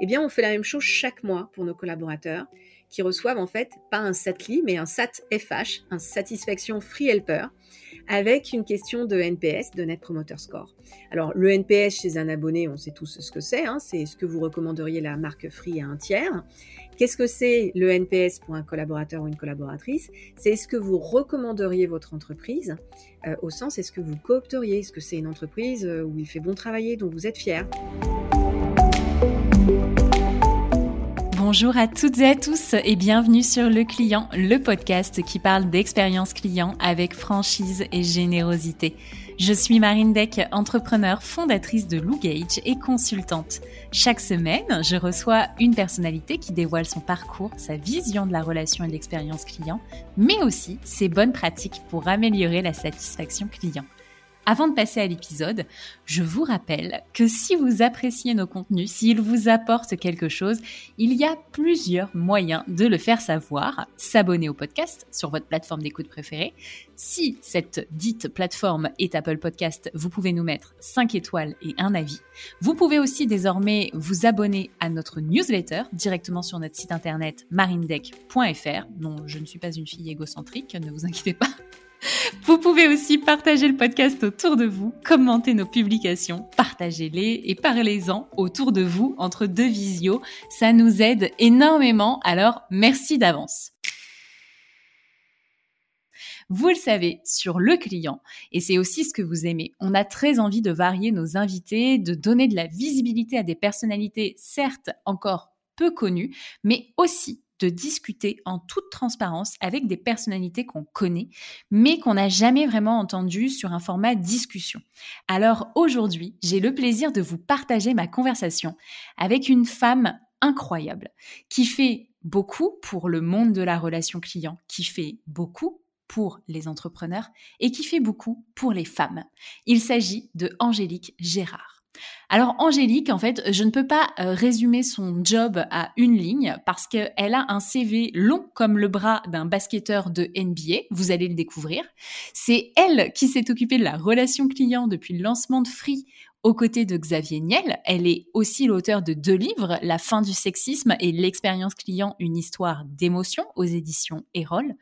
Eh bien, on fait la même chose chaque mois pour nos collaborateurs qui reçoivent en fait pas un SATLI, mais un SAT FH, un Satisfaction Free Helper, avec une question de NPS, de Net Promoter Score. Alors, le NPS chez un abonné, on sait tous ce que c'est, hein, c'est ce que vous recommanderiez la marque Free à un tiers. Qu'est-ce que c'est le NPS pour un collaborateur ou une collaboratrice? C'est est-ce que vous recommanderiez votre entreprise euh, au sens est-ce que vous coopteriez? Est-ce que c'est une entreprise euh, où il fait bon travailler, dont vous êtes fier? Bonjour à toutes et à tous et bienvenue sur Le Client, le podcast qui parle d'expérience client avec franchise et générosité. Je suis Marine Deck, entrepreneur, fondatrice de Lou Gage et consultante. Chaque semaine, je reçois une personnalité qui dévoile son parcours, sa vision de la relation et de l'expérience client, mais aussi ses bonnes pratiques pour améliorer la satisfaction client. Avant de passer à l'épisode, je vous rappelle que si vous appréciez nos contenus, s'ils vous apportent quelque chose, il y a plusieurs moyens de le faire savoir. S'abonner au podcast sur votre plateforme d'écoute préférée. Si cette dite plateforme est Apple Podcast, vous pouvez nous mettre 5 étoiles et un avis. Vous pouvez aussi désormais vous abonner à notre newsletter directement sur notre site internet marindeck.fr. Non, je ne suis pas une fille égocentrique, ne vous inquiétez pas. Vous pouvez aussi partager le podcast autour de vous, commenter nos publications, partagez-les et parlez-en autour de vous entre deux visios. Ça nous aide énormément, alors merci d'avance. Vous le savez, sur le client, et c'est aussi ce que vous aimez, on a très envie de varier nos invités, de donner de la visibilité à des personnalités certes encore peu connues, mais aussi de discuter en toute transparence avec des personnalités qu'on connaît, mais qu'on n'a jamais vraiment entendues sur un format discussion. Alors aujourd'hui, j'ai le plaisir de vous partager ma conversation avec une femme incroyable qui fait beaucoup pour le monde de la relation client, qui fait beaucoup pour les entrepreneurs et qui fait beaucoup pour les femmes. Il s'agit de Angélique Gérard. Alors Angélique, en fait, je ne peux pas euh, résumer son job à une ligne parce qu'elle a un CV long comme le bras d'un basketteur de NBA, vous allez le découvrir. C'est elle qui s'est occupée de la relation client depuis le lancement de Free aux côtés de Xavier Niel. Elle est aussi l'auteur de deux livres, La fin du sexisme et L'expérience client, une histoire d'émotion aux éditions Erol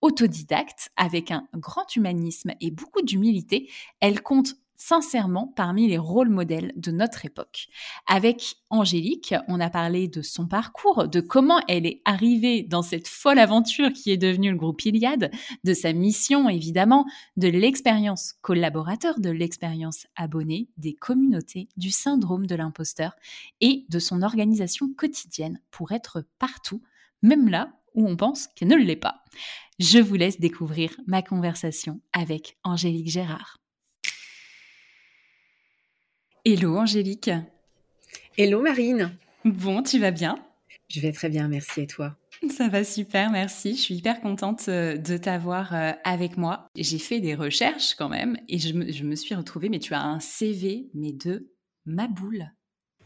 autodidacte, avec un grand humanisme et beaucoup d'humilité, elle compte sincèrement parmi les rôles modèles de notre époque. Avec Angélique, on a parlé de son parcours, de comment elle est arrivée dans cette folle aventure qui est devenue le groupe Iliade, de sa mission évidemment, de l'expérience collaborateur, de l'expérience abonné, des communautés, du syndrome de l'imposteur et de son organisation quotidienne pour être partout, même là où on pense qu'elle ne l'est pas. Je vous laisse découvrir ma conversation avec Angélique Gérard. Hello Angélique. Hello Marine. Bon, tu vas bien? Je vais très bien, merci et toi? Ça va super, merci. Je suis hyper contente euh, de t'avoir euh, avec moi. J'ai fait des recherches quand même et je me, suis retrouvée, mais tu as un CV, mais de ma boule.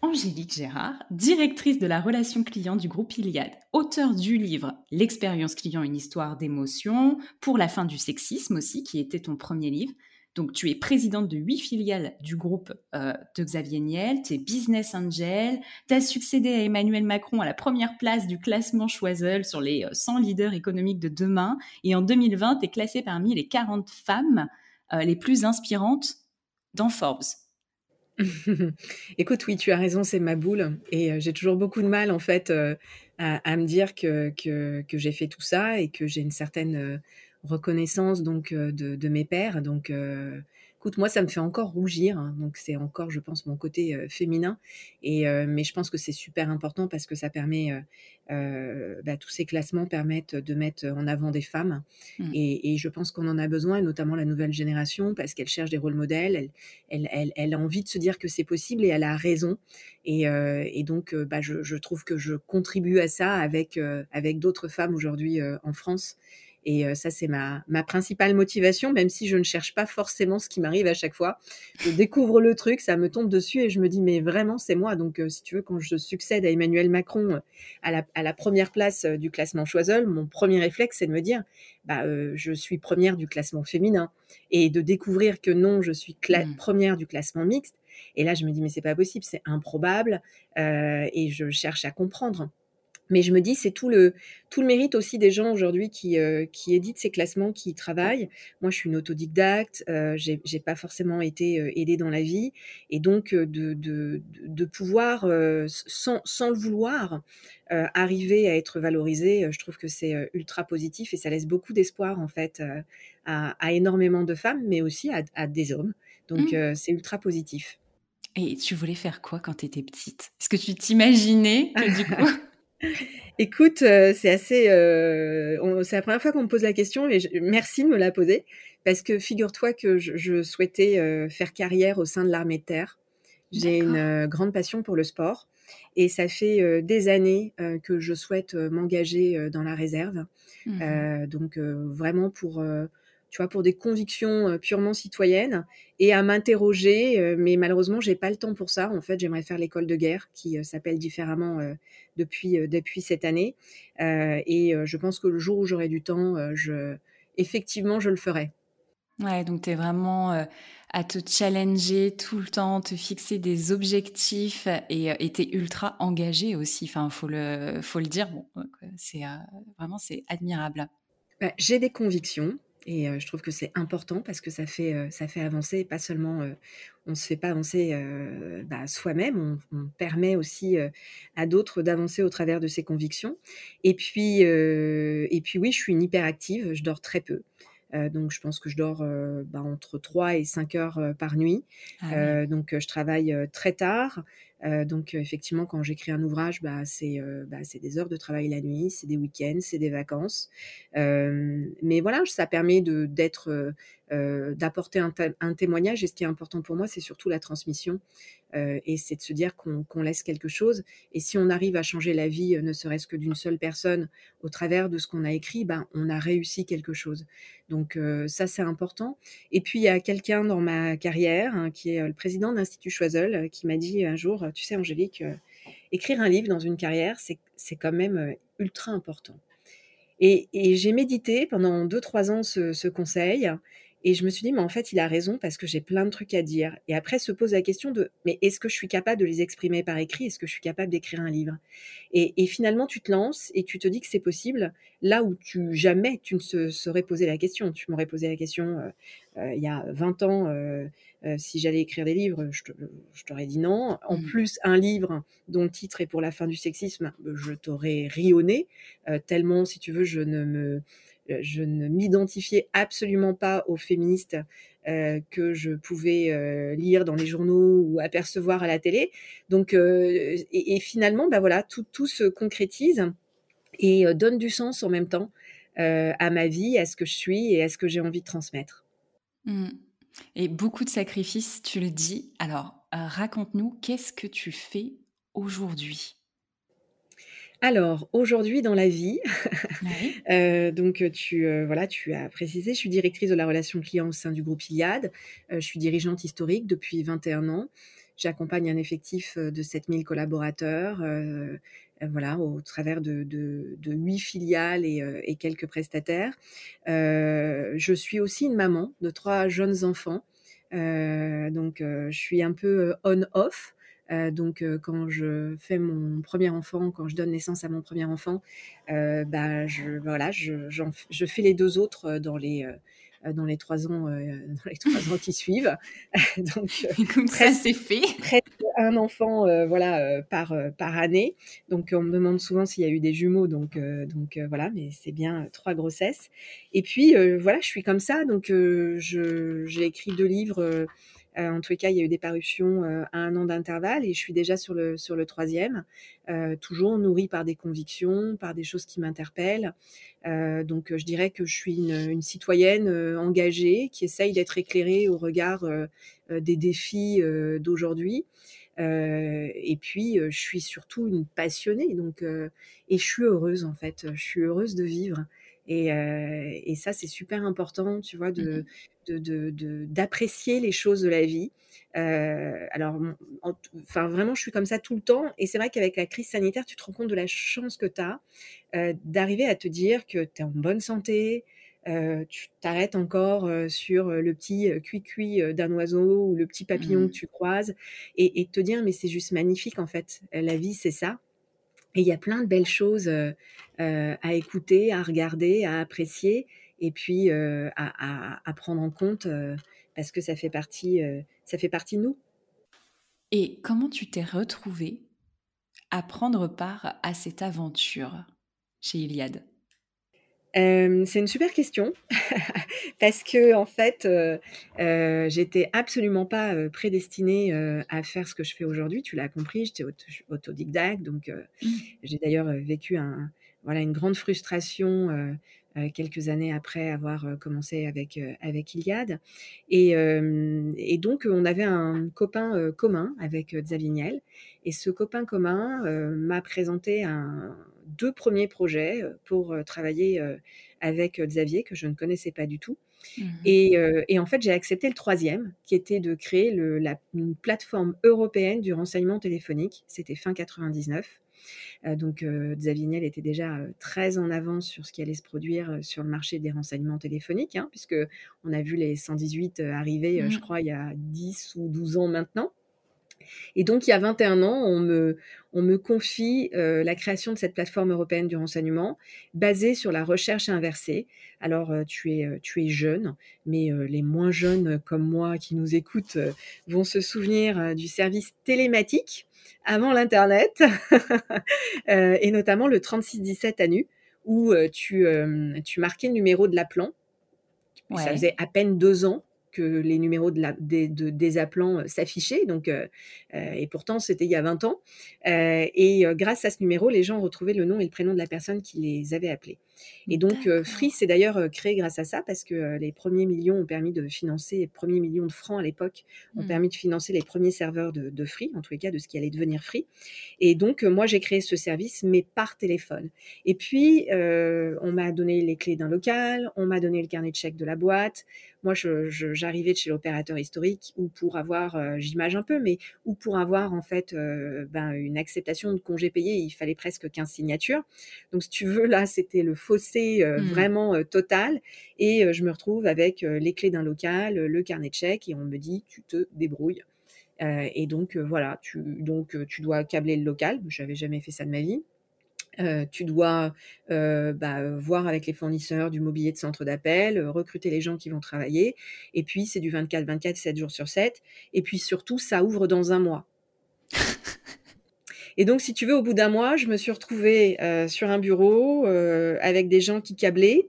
Angélique Gérard, directrice de la relation client du groupe Iliade, auteur du livre L'expérience client, une histoire d'émotion, pour la fin du sexisme aussi, qui était ton premier livre, donc, tu es présidente de huit filiales du groupe euh, de Xavier Niel, tu es business angel, tu as succédé à Emmanuel Macron à la première place du classement Choiseul sur les 100 euh, leaders économiques de demain. Et en 2020, tu es classée parmi les 40 femmes euh, les plus inspirantes dans Forbes. Écoute, oui, tu as raison, c'est ma boule. Et j'ai toujours beaucoup de mal, en fait, à, me dire que, j'ai fait tout ça et que j'ai une certaine reconnaissance donc euh, de, mes pères. Donc, euh, écoute, moi, ça me fait encore rougir. Hein. donc, c'est encore, je pense, mon côté euh, féminin. Et mais je pense que c'est super important parce que ça permet, bah, tous ces classements permettent de mettre en avant des femmes. Mmh. Et, je pense qu'on en a besoin, notamment la nouvelle génération, parce qu'elle cherche des rôles modèles. Elle, elle, elle, a envie de se dire que c'est possible et elle a raison. Et, et donc, bah, je, je, trouve que je contribue à ça avec avec d'autres femmes aujourd'hui en France. Et euh, ça, c'est ma, ma principale motivation, même si je ne cherche pas forcément ce qui m'arrive à chaque fois. Je découvre le truc, ça me tombe dessus et je me dis, mais vraiment, c'est moi. Donc, euh, si tu veux, quand je succède à Emmanuel Macron euh, à la, à la première place du classement Choiseul, mon premier réflexe, c'est de me dire, bah, je suis première du classement féminin. Et de découvrir que non, je suis mmh. première du classement mixte, Et là, je me dis, mais c'est pas possible, c'est improbable. et je cherche à comprendre. Mais je me dis, c'est tout le, tout le mérite aussi des gens aujourd'hui qui, euh, qui éditent ces classements, qui y travaillent. Moi, je suis une autodidacte, euh, j'ai pas forcément été euh, aidée dans la vie. Et donc, de, de, de pouvoir, sans, sans, le vouloir, arriver à être valorisé, je trouve que c'est ultra positif et ça laisse beaucoup d'espoir, en fait, à, à, énormément de femmes, mais aussi à, à des hommes. Donc, mmh. c'est ultra positif. Et tu voulais faire quoi quand tu étais petite? Est-ce que tu t'imaginais que du coup... Écoute, euh, c'est assez. Euh, c'est la première fois qu'on me pose la question, et merci de me la poser, parce que figure-toi que je, souhaitais euh, faire carrière au sein de l'armée de terre. J'ai une grande passion pour le sport, et ça fait des années que je souhaite m'engager dans la réserve. Mmh donc vraiment pour tu vois, pour des convictions euh, purement citoyennes et à m'interroger. Euh, mais malheureusement, j'ai pas le temps pour ça. En fait, j'aimerais faire l'école de guerre qui euh, s'appelle différemment depuis depuis cette année. et je pense que le jour où j'aurai du temps, je effectivement, je le ferai. Ouais, donc tu es vraiment à te challenger tout le temps, te fixer des objectifs et tu es ultra engagé aussi. Enfin, faut le, faut le dire. Bon, c'est vraiment c'est admirable. Bah, j'ai des convictions. Et je trouve que c'est important parce que ça fait, ça fait avancer, pas seulement, on ne se fait pas avancer bah, soi-même, on, permet aussi à d'autres d'avancer au travers de ses convictions. Et puis, et puis oui, je suis une hyperactive, je dors très peu. Donc je pense que je dors bah, entre 3 et 5 heures par nuit. Ah donc je travaille très tard. Euh, donc effectivement, quand j'écris un ouvrage, bah, c'est euh, bah, des heures de travail la nuit, c'est des week-ends, c'est des vacances. Euh, mais voilà, ça permet d'être euh, d'apporter un, témoignage. Et ce qui est important pour moi, c'est surtout la transmission. Euh, et c'est de se dire qu'on laisse quelque chose. Et si on arrive à changer la vie, ne serait-ce que d'une seule personne, au travers de ce qu'on a écrit, ben, on a réussi quelque chose. Donc ça, c'est important. Et puis, il y a quelqu'un dans ma carrière, hein, qui est le président de l'Institut Choiseul, qui m'a dit un jour, tu sais, Angélique, écrire un livre dans une carrière, c'est quand même ultra important. Et, j'ai médité pendant deux, trois ans ce, ce conseil. Et je me suis dit, mais en fait, il a raison parce que j'ai plein de trucs à dire. Et après, se pose la question de, mais est-ce que je suis capable de les exprimer par écrit? Est-ce que je suis capable d'écrire un livre? Et, et, finalement, tu te lances et tu te dis que c'est possible là où tu jamais tu ne se serais posé la question. Tu m'aurais posé la question euh, euh, il y a 20 ans euh, si j'allais écrire des livres, je, t'aurais dit non. En mmh. plus, un livre dont le titre est pour la fin du sexisme, je t'aurais rionné tellement, si tu veux, je ne me je ne m'identifiais absolument pas aux féministes euh, que je pouvais euh, lire dans les journaux ou apercevoir à la télé. Donc, et, finalement, bah voilà, tout, tout se concrétise et donne du sens en même temps à ma vie, à ce que je suis et à ce que j'ai envie de transmettre. Mmh. Et beaucoup de sacrifices, tu le dis. Alors, raconte-nous, qu'est-ce que tu fais aujourd'hui? Alors, aujourd'hui dans la vie, euh, donc tu, euh, voilà, tu as précisé, je suis directrice de la relation client au sein du groupe Iliad. Euh, je suis dirigeante historique depuis 21 ans. J'accompagne un effectif de 7000 collaborateurs, voilà, au travers de, de, 8 filiales et, quelques prestataires. je suis aussi une maman de trois jeunes enfants. donc, je suis un peu on-off. Euh, donc, euh, quand je fais mon premier enfant, quand je donne naissance à mon premier enfant, euh, bah, je, voilà, je, je, fais les deux autres dans les dans les trois ans, dans les trois ans qui suivent. donc, comme ça, c'est fait. un enfant, voilà, par par année. Donc, on me demande souvent s'il y a eu des jumeaux. Donc, donc voilà, mais c'est bien trois grossesses. Et puis, voilà, je suis comme ça. Donc, j'ai écrit deux livres en tous les cas, il y a eu des parutions euh, à un an d'intervalle et je suis déjà sur le, sur le troisième, euh, toujours nourrie par des convictions, par des choses qui m'interpellent. donc, je dirais que je suis une, citoyenne engagée qui essaye d'être éclairée au regard des défis d'aujourd'hui. et puis, je suis surtout une passionnée, donc, et je suis heureuse en fait. Je suis heureuse de vivre. Et, et ça, c'est super important, tu vois, de, d'apprécier les choses de la vie. Euh, alors, enfin, vraiment, je suis comme ça tout le temps. Et c'est vrai qu'avec la crise sanitaire, tu te rends compte de la chance que tu as euh, d'arriver à te dire que tu es en bonne santé, tu t'arrêtes encore sur le petit cuit-cuit d'un oiseau ou le petit papillon que mmh. tu croises et, te dire mais c'est juste magnifique en fait. La vie c'est ça. Et il y a plein de belles choses à écouter, à regarder, à apprécier et puis à, prendre en compte parce que ça fait partie, ça fait partie de nous. Et comment tu t'es retrouvée à prendre part à cette aventure chez Iliade? C'est une super question parce que en fait, j'étais absolument pas prédestinée à faire ce que je fais aujourd'hui. Tu l'as compris, j'étais autodidacte, donc mmh. j'ai d'ailleurs vécu un, voilà, une grande frustration quelques années après avoir commencé avec, avec Iliade. Et, et, donc, on avait un copain commun avec Xavier Et ce copain commun m'a présenté un, deux premiers projets pour travailler avec Xavier, que je ne connaissais pas du tout. Mmh et, en fait, j'ai accepté le troisième, qui était de créer le, la, une plateforme européenne du renseignement téléphonique. C'était fin 99. Donc, Xavier Niel était déjà très en avance sur ce qui allait se produire sur le marché des renseignements téléphoniques, hein, puisque on a vu les 118 arriver, je mmh. crois, il y a 10 ou 12 ans maintenant. Et donc, il y a 21 ans, on me, on me confie euh, la création de cette plateforme européenne du renseignement basée sur la recherche inversée. Alors, euh, tu, es, euh, tu es jeune, mais les moins jeunes comme moi qui nous écoutent vont se souvenir du service télématique avant l'Internet, et notamment le 3617 à nu, où tu, tu marquais le numéro de l'appelant. Ça faisait à peine deux ans que les numéros des, appelants euh, s'affichaient. Donc, euh, euh, et pourtant, c'était il y a 20 ans. et grâce à ce numéro, les gens retrouvaient le nom et le prénom de la personne qui les avait appelés. Et donc, Free s'est d'ailleurs créé grâce à ça parce que les premiers millions ont permis de financer, les premiers millions de francs à l'époque ont mmh. permis de financer les premiers serveurs de, de, Free, en tous les cas de ce qui allait devenir Free. Et donc, moi, j'ai créé ce service, mais par téléphone. Et puis, on m'a donné les clés d'un local, on m'a donné le carnet de chèques de la boîte, moi, j'arrivais de chez l'opérateur historique ou pour avoir, euh, j'image un peu, mais ou pour avoir en fait euh, ben, une acceptation de congé payé, il fallait presque 15 signatures. Donc, si tu veux, là, c'était le fossé euh, mmh. vraiment total. Et je me retrouve avec les clés d'un local, le carnet de chèques, et on me dit, tu te débrouilles. et donc, voilà, tu, donc, tu dois câbler le local. Je n'avais jamais fait ça de ma vie tu dois bah, voir avec les fournisseurs du mobilier de centre d'appel, recruter les gens qui vont travailler. Et puis, c'est du 24-24, 7 jours sur 7. Et puis surtout, ça ouvre dans un mois. Et donc, si tu veux, au bout d'un mois, je me suis retrouvée sur un bureau avec des gens qui câblaient.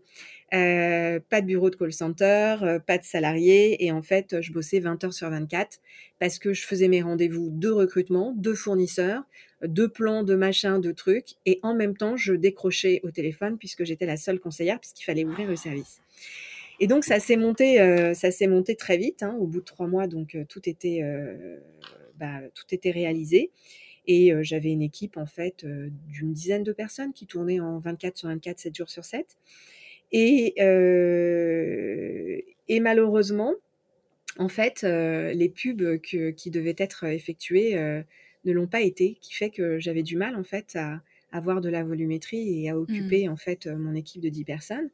pas de bureau de call center, pas de salariés. Et en fait, je bossais 20 heures sur 24 parce que je faisais mes rendez-vous de recrutement, de fournisseurs, de plans, de machins, de trucs. Et en même temps, je décrochais au téléphone puisque j'étais la seule conseillère puisqu'il fallait ouvrir le service. Et donc, ça s'est monté, euh, ça s'est monté très vite. Hein, au bout de trois mois, donc euh, tout était, euh, bah, tout était réalisé. Et j'avais une équipe en fait d'une dizaine de personnes qui tournaient en 24 sur 24, 7 jours sur 7. Et, et malheureusement, en fait, les pubs qui devaient être effectuées ne l'ont pas été, qui fait que j'avais du mal en fait à avoir de la volumétrie et à occuper mmh. en fait mon équipe de 10 personnes.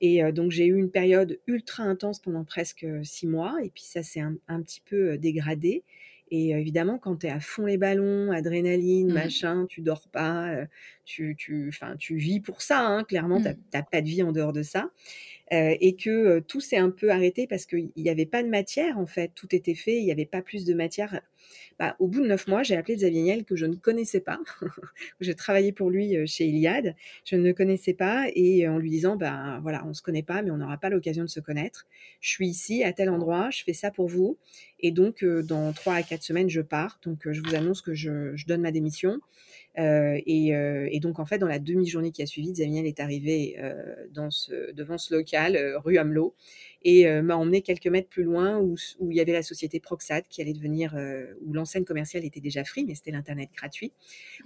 Et donc j'ai eu une période ultra intense pendant presque six mois et puis ça s'est un, petit peu dégradé. Et évidemment, quand tu es à fond les ballons, adrénaline, mmh. machin, tu dors pas, tu, tu, tu vis pour ça, hein, clairement, tu n'as mmh. pas de vie en dehors de ça. et que tout s'est un peu arrêté parce qu'il n'y avait pas de matière, en fait, tout était fait, il n'y avait pas plus de matière bah, au bout de neuf mois, j'ai appelé Xavier Niel que je ne connaissais pas. j'ai travaillé pour lui euh, chez Iliad. Je ne le connaissais pas et en lui disant, ben voilà, on se connaît pas, mais on n'aura pas l'occasion de se connaître. Je suis ici à tel endroit, je fais ça pour vous. Et donc, euh, dans trois à quatre semaines, je pars. Donc, je vous annonce que je, donne ma démission. et, donc, en fait, dans la demi-journée qui a suivi, Xavier est arrivé devant ce local, rue Hamelot. Et m'a emmené quelques mètres plus loin où, où, il y avait la société Proxat qui allait devenir, où l'enseigne commerciale était déjà free, mais c'était l'Internet gratuit,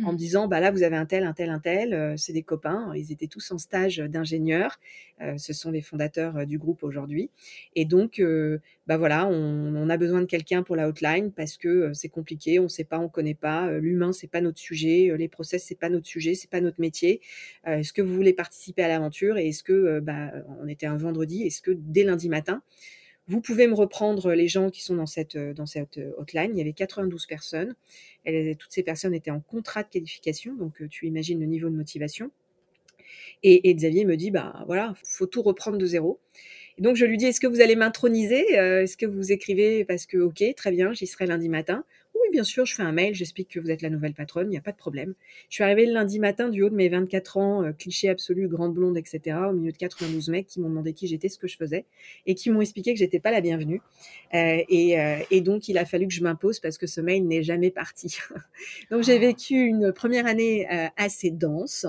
en me mmh. disant, bah là, vous avez un tel, un tel, un tel, c'est des copains, ils étaient tous en stage d'ingénieur, ce sont les fondateurs du groupe aujourd'hui. Et donc, bah voilà, on, on a besoin de quelqu'un pour la hotline parce que c'est compliqué, on ne sait pas, on ne connaît pas, l'humain, c'est pas notre sujet, les process, c'est pas notre sujet, c'est pas notre métier. est-ce que vous voulez participer à l'aventure et est-ce que, bah, on était un vendredi, est-ce que dès lundi matin, vous pouvez me reprendre les gens qui sont dans cette, dans cette hotline. Il y avait 92 personnes. toutes ces personnes étaient en contrat de qualification, donc tu imagines le niveau de motivation. Et, et Xavier me dit, bah voilà, faut tout reprendre de zéro. Et donc je lui dis, est-ce que vous allez m'introniser? Est-ce que vous écrivez? Parce que, ok, très bien, j'y serai lundi matin bien sûr, je fais un mail, j'explique que vous êtes la nouvelle patronne, il n'y a pas de problème. Je suis arrivée le lundi matin du haut de mes 24 ans, euh, cliché absolu, grande blonde, etc., au milieu de 92 mecs qui m'ont demandé qui j'étais, ce que je faisais, et qui m'ont expliqué que j'étais pas la bienvenue. Euh, euh, et, donc, il a fallu que je m'impose parce que ce mail n'est jamais parti. donc, j'ai ah. vécu une première année assez dense.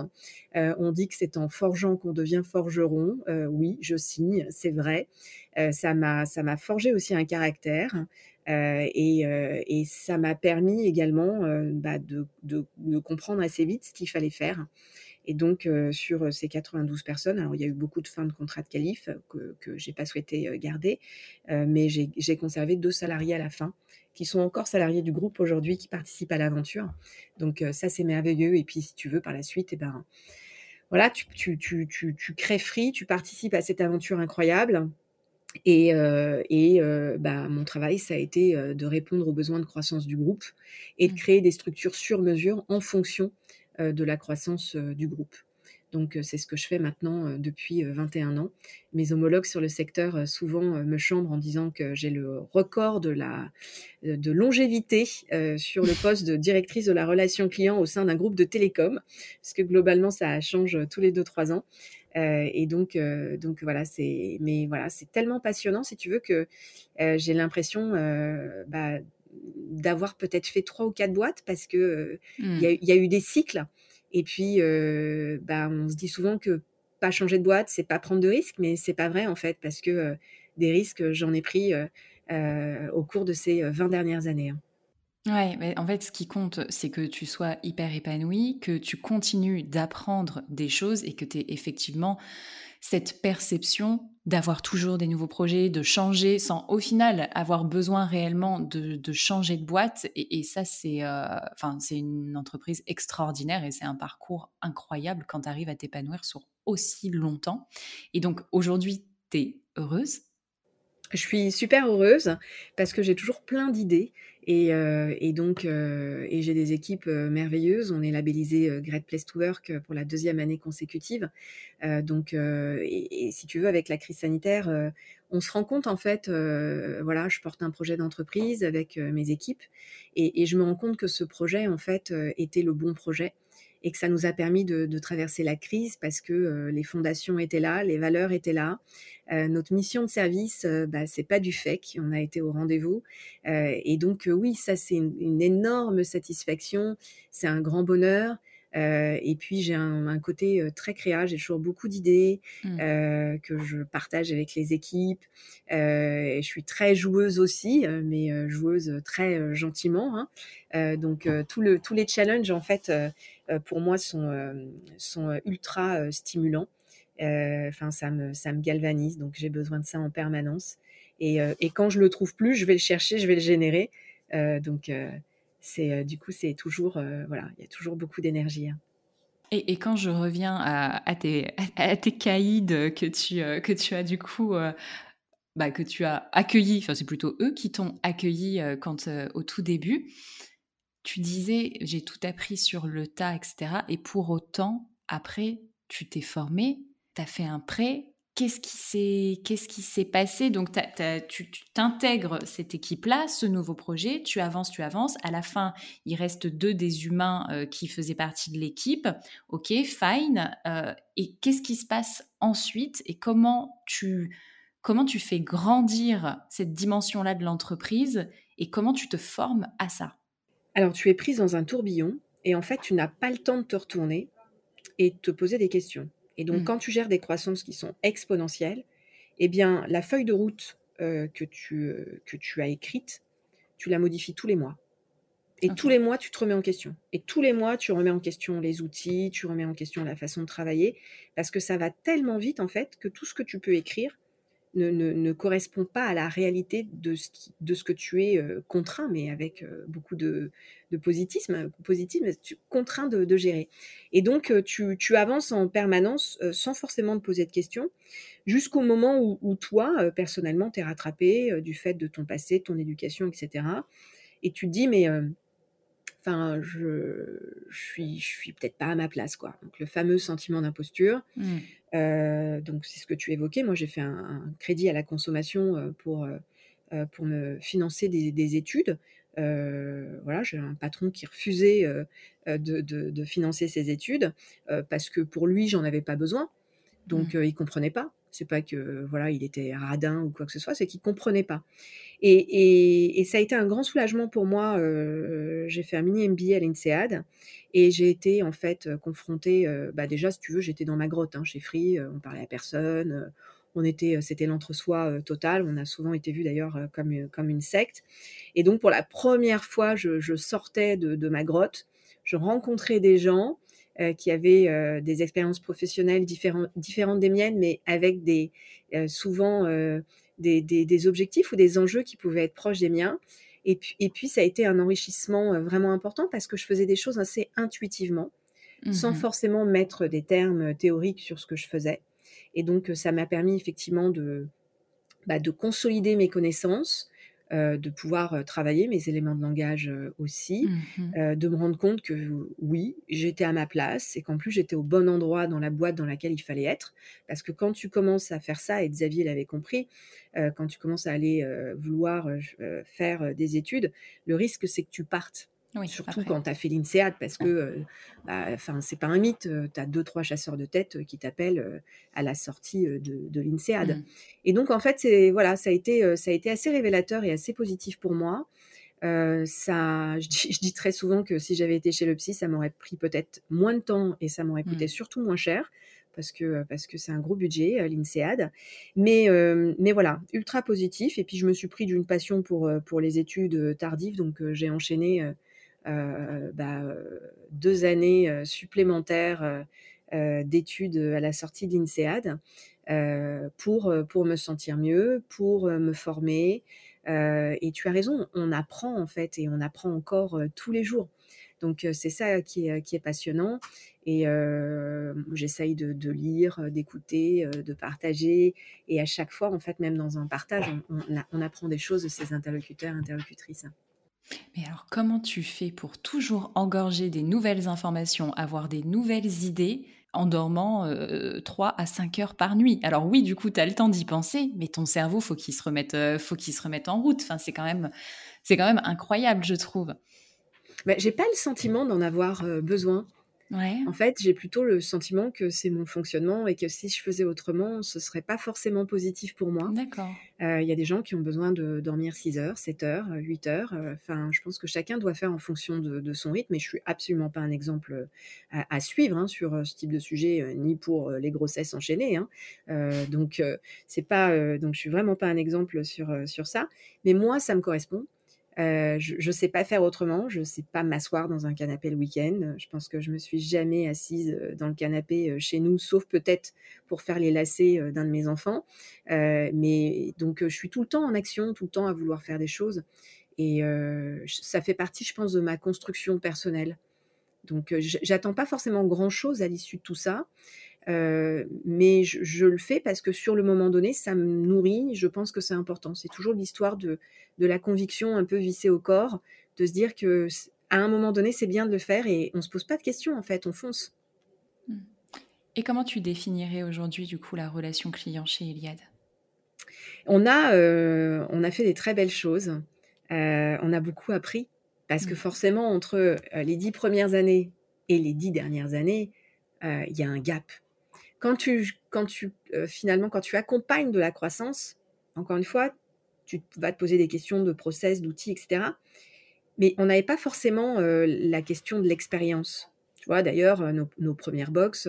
on dit que c'est en forgeant qu'on devient forgeron. oui, je signe, c'est vrai. ça m'a ça m'a forgé aussi un caractère. Euh, euh, et, ça m'a permis également euh, bah, de, comprendre assez vite ce qu'il fallait faire. Et donc, sur ces 92 personnes, alors il y a eu beaucoup de fins de contrat de qualif que, je n'ai pas souhaité garder, mais j'ai conservé deux salariés à la fin qui sont encore salariés du groupe aujourd'hui, qui participent à l'aventure. Donc, ça, c'est merveilleux. Et puis, si tu veux, par la suite, eh ben, voilà, tu, tu, tu, tu crées Free, tu participes à cette aventure incroyable. Et, et bah, mon travail, ça a été de répondre aux besoins de croissance du groupe et de mmh. créer des structures sur mesure en fonction de la croissance du groupe. Donc c'est ce que je fais maintenant depuis 21 ans. Mes homologues sur le secteur souvent me chambrent en disant que j'ai le record de, la, de longévité sur le poste de directrice de la relation client au sein d'un groupe de télécom, parce que globalement ça change tous les 2-3 ans. Euh, et donc, euh, donc voilà, c'est, mais voilà, c'est tellement passionnant, si tu veux, que euh, j'ai l'impression bah, d'avoir peut-être fait trois ou quatre boîtes parce que il y, y, a eu des cycles. Et puis, bah, on se dit souvent que pas changer de boîte, c'est pas prendre de risques, mais c'est pas vrai en fait, parce que des risques, j'en ai pris au cours de ces 20 dernières années. Hein. Ouais, mais en fait, ce qui compte, c'est que tu sois hyper épanoui, que tu continues d'apprendre des choses et que tu aies effectivement cette perception d'avoir toujours des nouveaux projets, de changer sans au final avoir besoin réellement de, changer de boîte. Et, ça, c'est euh, c'est une entreprise extraordinaire et c'est un parcours incroyable quand tu arrives à t'épanouir sur aussi longtemps. Et donc aujourd'hui, tu es heureuse? Je suis super heureuse parce que j'ai toujours plein d'idées et, euh, donc euh, et j'ai des équipes euh, merveilleuses. On est labellisé Great Place to Work pour la deuxième année consécutive. donc et, si tu veux avec la crise sanitaire, on se rend compte en fait, voilà, je porte un projet d'entreprise avec mes équipes et, et, je me rends compte que ce projet en fait était le bon projet et que ça nous a permis de, traverser la crise parce que euh, les fondations étaient là, les valeurs étaient là. Euh, notre mission de service, euh, bah, c'est pas du fake, on a été au rendez-vous. et donc oui, ça c'est une, énorme satisfaction, c'est un grand bonheur. Euh, et puis j'ai un, côté euh, très créa, j'ai toujours beaucoup d'idées mmh. euh, que je partage avec les équipes. je suis très joueuse aussi, mais joueuse très gentiment. Hein. donc tout le, tous les challenges en fait pour moi sont, sont ultra stimulants. Enfin ça me ça me galvanise, donc j'ai besoin de ça en permanence. Et, et, quand je le trouve plus, je vais le chercher, je vais le générer. donc c'est euh, du coup c'est toujours euh, voilà, il y a toujours beaucoup d'énergie. Hein. Et, quand je reviens à, tes, à tes caïds que tu, euh, que tu as du coup, bah, que tu as accueilli, enfin c'est plutôt eux qui t'ont accueilli quand au tout début, tu disais j'ai tout appris sur le tas, etc. Et pour autant, après, tu t'es formé, tu as fait un prêt, qu'est-ce qui s'est passé? Donc tu t'intègres cette équipe-là, ce nouveau projet, tu avances, tu avances. À la fin, il reste deux des humains euh, qui faisaient partie de l'équipe. Ok, fine. Euh, et qu'est-ce qui se passe ensuite? Et comment tu comment tu fais grandir cette dimension-là de l'entreprise? Et comment tu te formes à ça? Alors tu es prise dans un tourbillon et en fait tu n'as pas le temps de te retourner et de te poser des questions. Et donc, mmh. quand tu gères des croissances qui sont exponentielles, eh bien, la feuille de route que, tu, que tu as écrite, tu la modifies tous les mois. Et tous les mois, tu te remets en question. Et tous les mois, tu remets en question les outils, tu remets en question la façon de travailler, parce que ça va tellement vite, en fait, que tout ce que tu peux écrire, ne, correspond pas à la réalité de ce, de ce que tu es euh, contraint, mais avec euh, beaucoup de, de positivisme, positivisme tu contraint de, gérer. Et donc, euh, tu, tu, avances en permanence sans forcément te poser de questions, jusqu'au moment où, toi, personnellement, tu es rattrapé du fait de ton passé, de ton éducation, etc. Et tu te dis, mais enfin, je, je suis, je suis peut-être pas à ma place, quoi. Donc, le fameux sentiment d'imposture. Mmh. Euh, donc, c'est ce que tu évoquais. Moi, j'ai fait un, crédit à la consommation euh, pour, euh, pour me financer des, études. voilà, j'ai un patron qui refusait de, de, financer ses études parce que pour lui, j'en avais pas besoin. Donc, mmh. il comprenait pas. C'est pas que voilà, il était radin ou quoi que ce soit, c'est qu'il comprenait pas. Et, ça a été un grand soulagement pour moi. Euh, j'ai fait un mini MBA à l'INSEAD et j'ai été en fait confrontée. Euh, bah déjà, si tu veux, j'étais dans ma grotte hein, chez Free. Euh, on parlait à personne. on était, c'était l'entre-soi total. On a souvent été vu d'ailleurs comme, une secte. Et donc pour la première fois, je, sortais de, ma grotte. Je rencontrais des gens euh, qui avaient euh, des expériences professionnelles différentes des miennes, mais avec des, euh, souvent des, des, objectifs ou des enjeux qui pouvaient être proches des miens. Et puis, et puis ça a été un enrichissement vraiment important parce que je faisais des choses assez intuitivement, sans mmh forcément mettre des termes théoriques sur ce que je faisais. Et donc, ça m'a permis effectivement de, bah, de consolider mes connaissances, euh, de pouvoir euh, travailler mes éléments de langage euh, aussi, mmh de me rendre compte que oui, j'étais à ma place et qu'en plus j'étais au bon endroit dans la boîte dans laquelle il fallait être. Parce que quand tu commences à faire ça, et Xavier l'avait compris, quand tu commences à aller vouloir faire des études, le risque c'est que tu partes Surtout quand tu as fait l'INSEAD, parce que euh, bah, enfin c'est pas un mythe, euh, tu as deux, trois chasseurs de tête euh, qui t'appellent à la sortie de, de l'INSEAD. Mmh. Et donc, en fait, voilà, ça, a été, ça a été assez révélateur et assez positif pour moi. ça, je dis, très souvent que si j'avais été chez le psy, ça m'aurait pris peut-être moins de temps et ça m'aurait coûté mmh. surtout moins cher parce que parce que c'est un gros budget l'INSEAD. Mais mais voilà, ultra positif. Et puis je me suis pris d'une passion pour pour les études tardives, donc j'ai enchaîné bah, deux années euh, supplémentaires euh, d'études à la sortie d'INSEAD pour, pour me sentir mieux, pour me former. et tu as raison, on apprend en fait et on apprend encore tous les jours. Donc c'est ça qui est, qui est, passionnant. Et j'essaye de, de, lire, d'écouter, de partager. Et à chaque fois, en fait, même dans un partage, on, on apprend des choses de ses interlocuteurs, interlocutrices. Mais alors, comment tu fais pour toujours engorger des nouvelles informations, avoir des nouvelles idées en dormant 3 euh, à 5 heures par nuit? Alors oui, du coup, tu as le temps d'y penser, mais ton cerveau, faut qu'il se remette, euh, faut qu'il se remette en route. Enfin, c'est quand même, c'est quand même incroyable, je trouve. Bah, j'ai pas le sentiment d'en avoir euh, En fait, j'ai plutôt le sentiment que c'est mon fonctionnement et que si je faisais autrement, ce serait pas forcément positif pour moi. D'accord. Euh, il y a des gens qui ont besoin de dormir 6 heures, 7 heures, 8 heures. Euh, enfin, je pense que chacun doit faire en fonction de, son rythme. Et je suis absolument pas un exemple à, suivre hein, sur euh, ce type de sujet, ni pour les grossesses enchaînées. Hein. donc, c'est pas. donc, je suis vraiment pas un exemple sur sur ça. Mais moi, ça me correspond. Euh, je ne sais pas faire autrement. Je ne sais pas m'asseoir dans un canapé le week-end. Je pense que je me suis jamais assise euh, dans le canapé euh, chez nous, sauf peut-être pour faire les lacets d'un de mes enfants. mais donc, je suis tout le temps en action, tout le temps à vouloir faire des choses. Et ça fait partie, je pense, de ma construction personnelle. Donc, j'attends pas forcément grand-chose à l'issue de tout ça. Euh, mais je, le fais parce que sur le moment donné, ça me nourrit. Je pense que c'est important. C'est toujours l'histoire de, de la conviction un peu vissée au corps, de se dire que à un moment donné, c'est bien de le faire et on se pose pas de questions en fait, on fonce. Hmm. Et comment tu définirais aujourd'hui du coup la relation client chez Iliad? On a euh, on a fait des très belles choses. Euh, on a beaucoup appris parce que hmm. forcément entre les dix premières années et les dix dernières années, il y a un gap quand tu, quand tu euh, finalement, quand tu accompagnes de la croissance, encore une fois, tu vas te poser des questions de process, d'outils, etc. Mais on n'avait pas forcément euh, la question de l'expérience. Tu vois, d'ailleurs, euh, nos, premières box,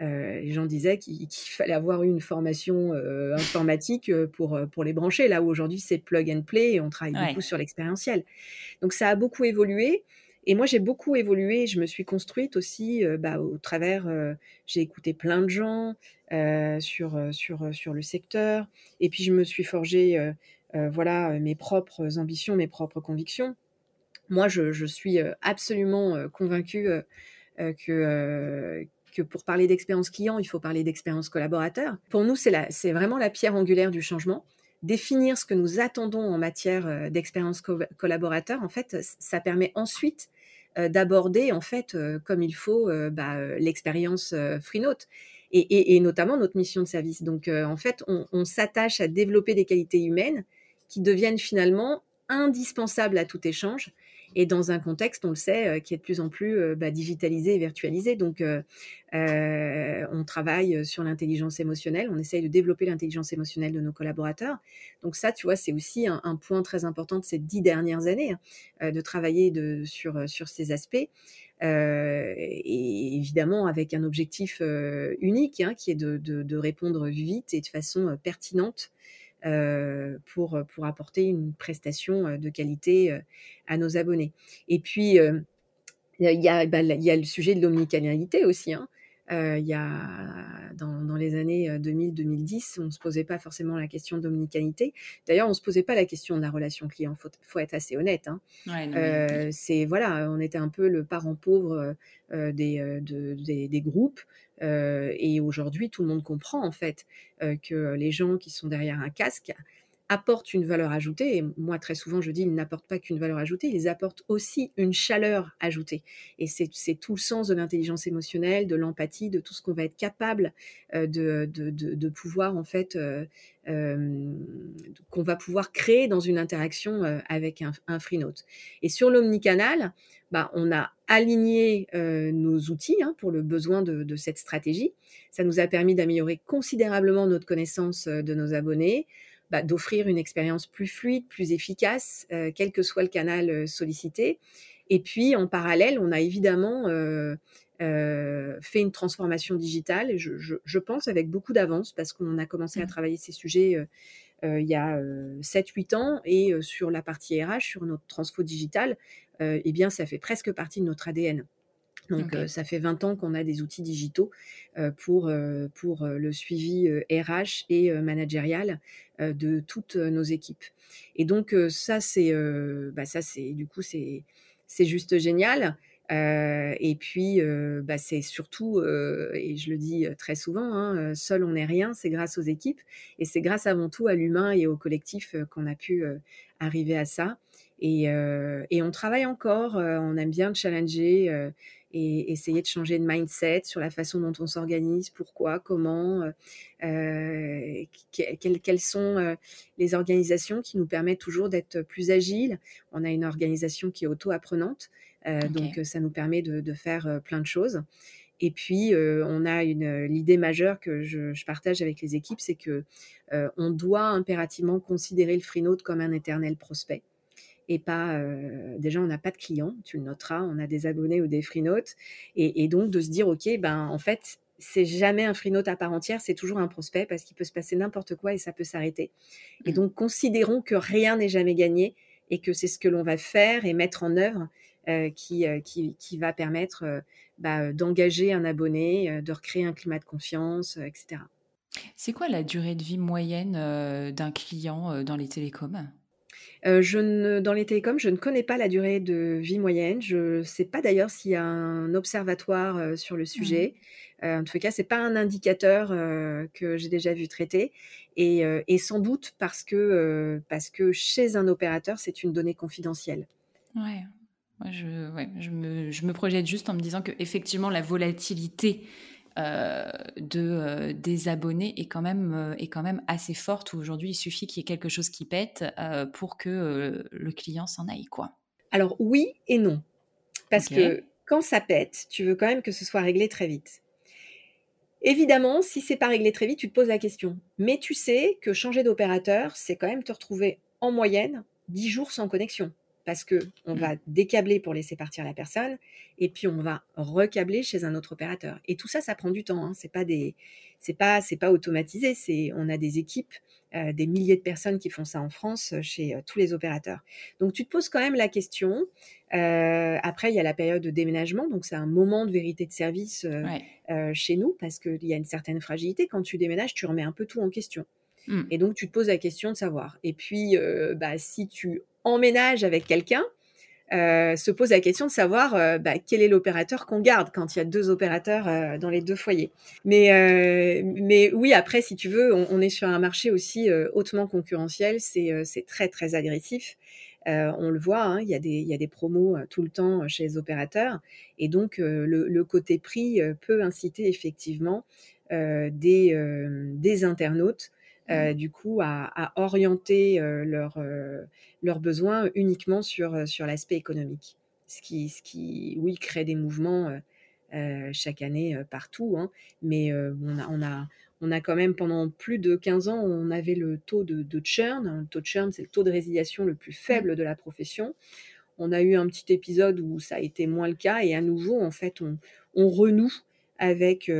les gens disaient qu'il fallait avoir eu une formation informatique pour, pour les brancher, là où aujourd'hui c'est plug and play et on travaille beaucoup sur l'expérientiel. Donc ça a beaucoup évolué. Et moi, j'ai beaucoup évolué. Je me suis construite aussi bah, au travers. j'ai écouté plein de gens sur, sur, sur le secteur. Et puis, je me suis forgé voilà, mes propres ambitions, mes propres convictions. Moi, je, je suis absolument convaincue que, que pour parler d'expérience client, il faut parler d'expérience collaborateur. Pour nous, c'est vraiment la pierre angulaire du changement définir ce que nous attendons en matière euh, d'expérience collaborateur, en fait, ça permet ensuite euh, d'aborder en fait euh, comme il faut bah, l'expérience FreeNote et, et, notamment notre mission de service. Donc en fait, on, on s'attache à développer des qualités humaines qui deviennent finalement indispensables à tout échange et dans un contexte, on le sait, euh, qui est de plus en plus euh, bah, digitalisé et virtualisé. Donc, euh, on travaille sur l'intelligence émotionnelle, on essaye de développer l'intelligence émotionnelle de nos collaborateurs. Donc ça, tu vois, c'est aussi un, point très important de ces dix dernières années, hein, de travailler sur, ces aspects. et évidemment avec un objectif unique, hein, qui est de, répondre vite et de façon pertinente pour, pour apporter une prestation euh, de qualité euh, à nos abonnés. Et puis, il y, a, bah, il y a le sujet de l'omnicanalité aussi. Hein. il y a, dans, dans les années 2000-2010, on ne se posait pas forcément la question d'omnicanalité. D'ailleurs, on ne se posait pas la question de la relation client. Il faut, faut, être assez honnête. Hein. c'est voilà, on était un peu le parent pauvre des, de, des, des, groupes. Et aujourd'hui, tout le monde comprend en fait que les gens qui sont derrière un casque apportent une valeur ajoutée. Et moi, très souvent, je dis, ils n'apportent pas qu'une valeur ajoutée, ils apportent aussi une chaleur ajoutée. Et c'est tout le sens de l'intelligence émotionnelle, de l'empathie, de tout ce qu'on va être capable euh, de, pouvoir, en fait, euh, euh, qu'on va pouvoir créer dans une interaction avec un, un FreeNote. Et sur l'omnicanal, bah, on a aligné nos outils hein, pour le besoin de, cette stratégie. Ça nous a permis d'améliorer considérablement notre connaissance de nos abonnés, bah, d'offrir une expérience plus fluide, plus efficace, euh, quel que soit le canal euh, sollicité. Et puis, en parallèle, on a évidemment euh, fait une transformation digitale, je, je, pense avec beaucoup d'avance, parce qu'on a commencé à mmh. travailler ces sujets il y a 7-8 ans, et sur la partie RH, sur notre transfo digital, eh bien, ça fait presque partie de notre ADN. Donc, ça fait 20 ans qu'on a des outils digitaux pour, pour le suivi RH et managérial de toutes nos équipes. Et donc, ça, c'est bah, ça, c'est du coup, c'est juste génial. et puis, bah, c'est surtout, et je le dis très souvent, hein, seul on n'est rien, c'est grâce aux équipes. Et c'est grâce avant tout à l'humain et au collectif qu'on a pu arriver à ça. Et, et, on travaille encore, on aime bien challenger et essayer de changer de mindset sur la façon dont on s'organise, pourquoi, comment, euh, euh quelles, sont euh, les organisations qui nous permettent toujours d'être plus agiles. On a une organisation qui est auto-apprenante, euh, donc ça nous permet de, de faire plein de choses. Et puis, on a une l'idée majeure que je, je, partage avec les équipes, c'est que on doit impérativement considérer le FreeNote comme un éternel prospect et pas. Euh, déjà, on n'a pas de clients, tu le noteras, on a des abonnés ou des free notes. Et, donc, de se dire, OK, ben, en fait, c'est jamais un free note à part entière, c'est toujours un prospect parce qu'il peut se passer n'importe quoi et ça peut s'arrêter. Et mmh. donc, considérons que rien n'est jamais gagné et que c'est ce que l'on va faire et mettre en œuvre euh, qui, euh, qui, qui, va permettre bah, d'engager un abonné, de recréer un climat de confiance, etc. C'est quoi la durée de vie moyenne d'un client dans les télécoms? Euh, je ne, dans les télécoms, je ne connais pas la durée de vie moyenne. Je ne sais pas d'ailleurs s'il y a un observatoire euh, sur le sujet. Mmh. Euh, en tout cas, c'est pas un indicateur que j'ai déjà vu traiter, et, et sans doute parce que parce que chez un opérateur, c'est une donnée confidentielle. Ouais. je, ouais, je, me, je me projette juste en me disant que effectivement la volatilité de, euh, des abonnés est quand, même, euh, est quand même assez forte. Aujourd'hui, il suffit qu'il y ait quelque chose qui pète pour que le client s'en aille. quoi. Alors oui et non. Parce que quand ça pète, tu veux quand même que ce soit réglé très vite. Évidemment, si c'est pas réglé très vite, tu te poses la question. Mais tu sais que changer d'opérateur, c'est quand même te retrouver en moyenne 10 jours sans connexion parce que on va décabler pour laisser partir la personne, et puis on va recabler chez un autre opérateur. Et tout ça, ça prend du temps. Hein. C'est pas des, c'est pas, c'est pas automatisé. C'est, on a des équipes, euh, des milliers de personnes qui font ça en France euh, chez euh, tous les opérateurs. Donc tu te poses quand même la question. Euh, après, il y a la période de déménagement, donc c'est un moment de vérité de service Ouais. chez nous parce qu'il y a une certaine fragilité. Quand tu déménages, tu remets un peu tout en question. Mmh. Et donc, tu te poses la question de savoir. Et puis, euh, bah, si tu emménages avec quelqu'un, euh, se pose la question de savoir euh, bah, quel est l'opérateur qu'on garde quand il y a deux opérateurs euh, dans les deux foyers. Mais, oui, après, si tu veux, on, est sur un marché aussi hautement concurrentiel. C'est très, très agressif. On le voit, hein, il, y a des, promos tout le temps chez les opérateurs. Et donc, le, côté prix peut inciter effectivement des internautes euh, du coup à, à orienter euh, leurs euh, leurs besoins uniquement sur, sur l'aspect économique. Ce qui, ce qui, oui, crée des mouvements chaque année partout. hein. Mais on, a, on, a, on a quand même, pendant plus de 15 ans, on avait le taux de, de churn. Le taux de churn, c'est le taux de résiliation le plus faible de la profession. On a eu un petit épisode où ça a été moins le cas. Et à nouveau, en fait, on, on renoue avec,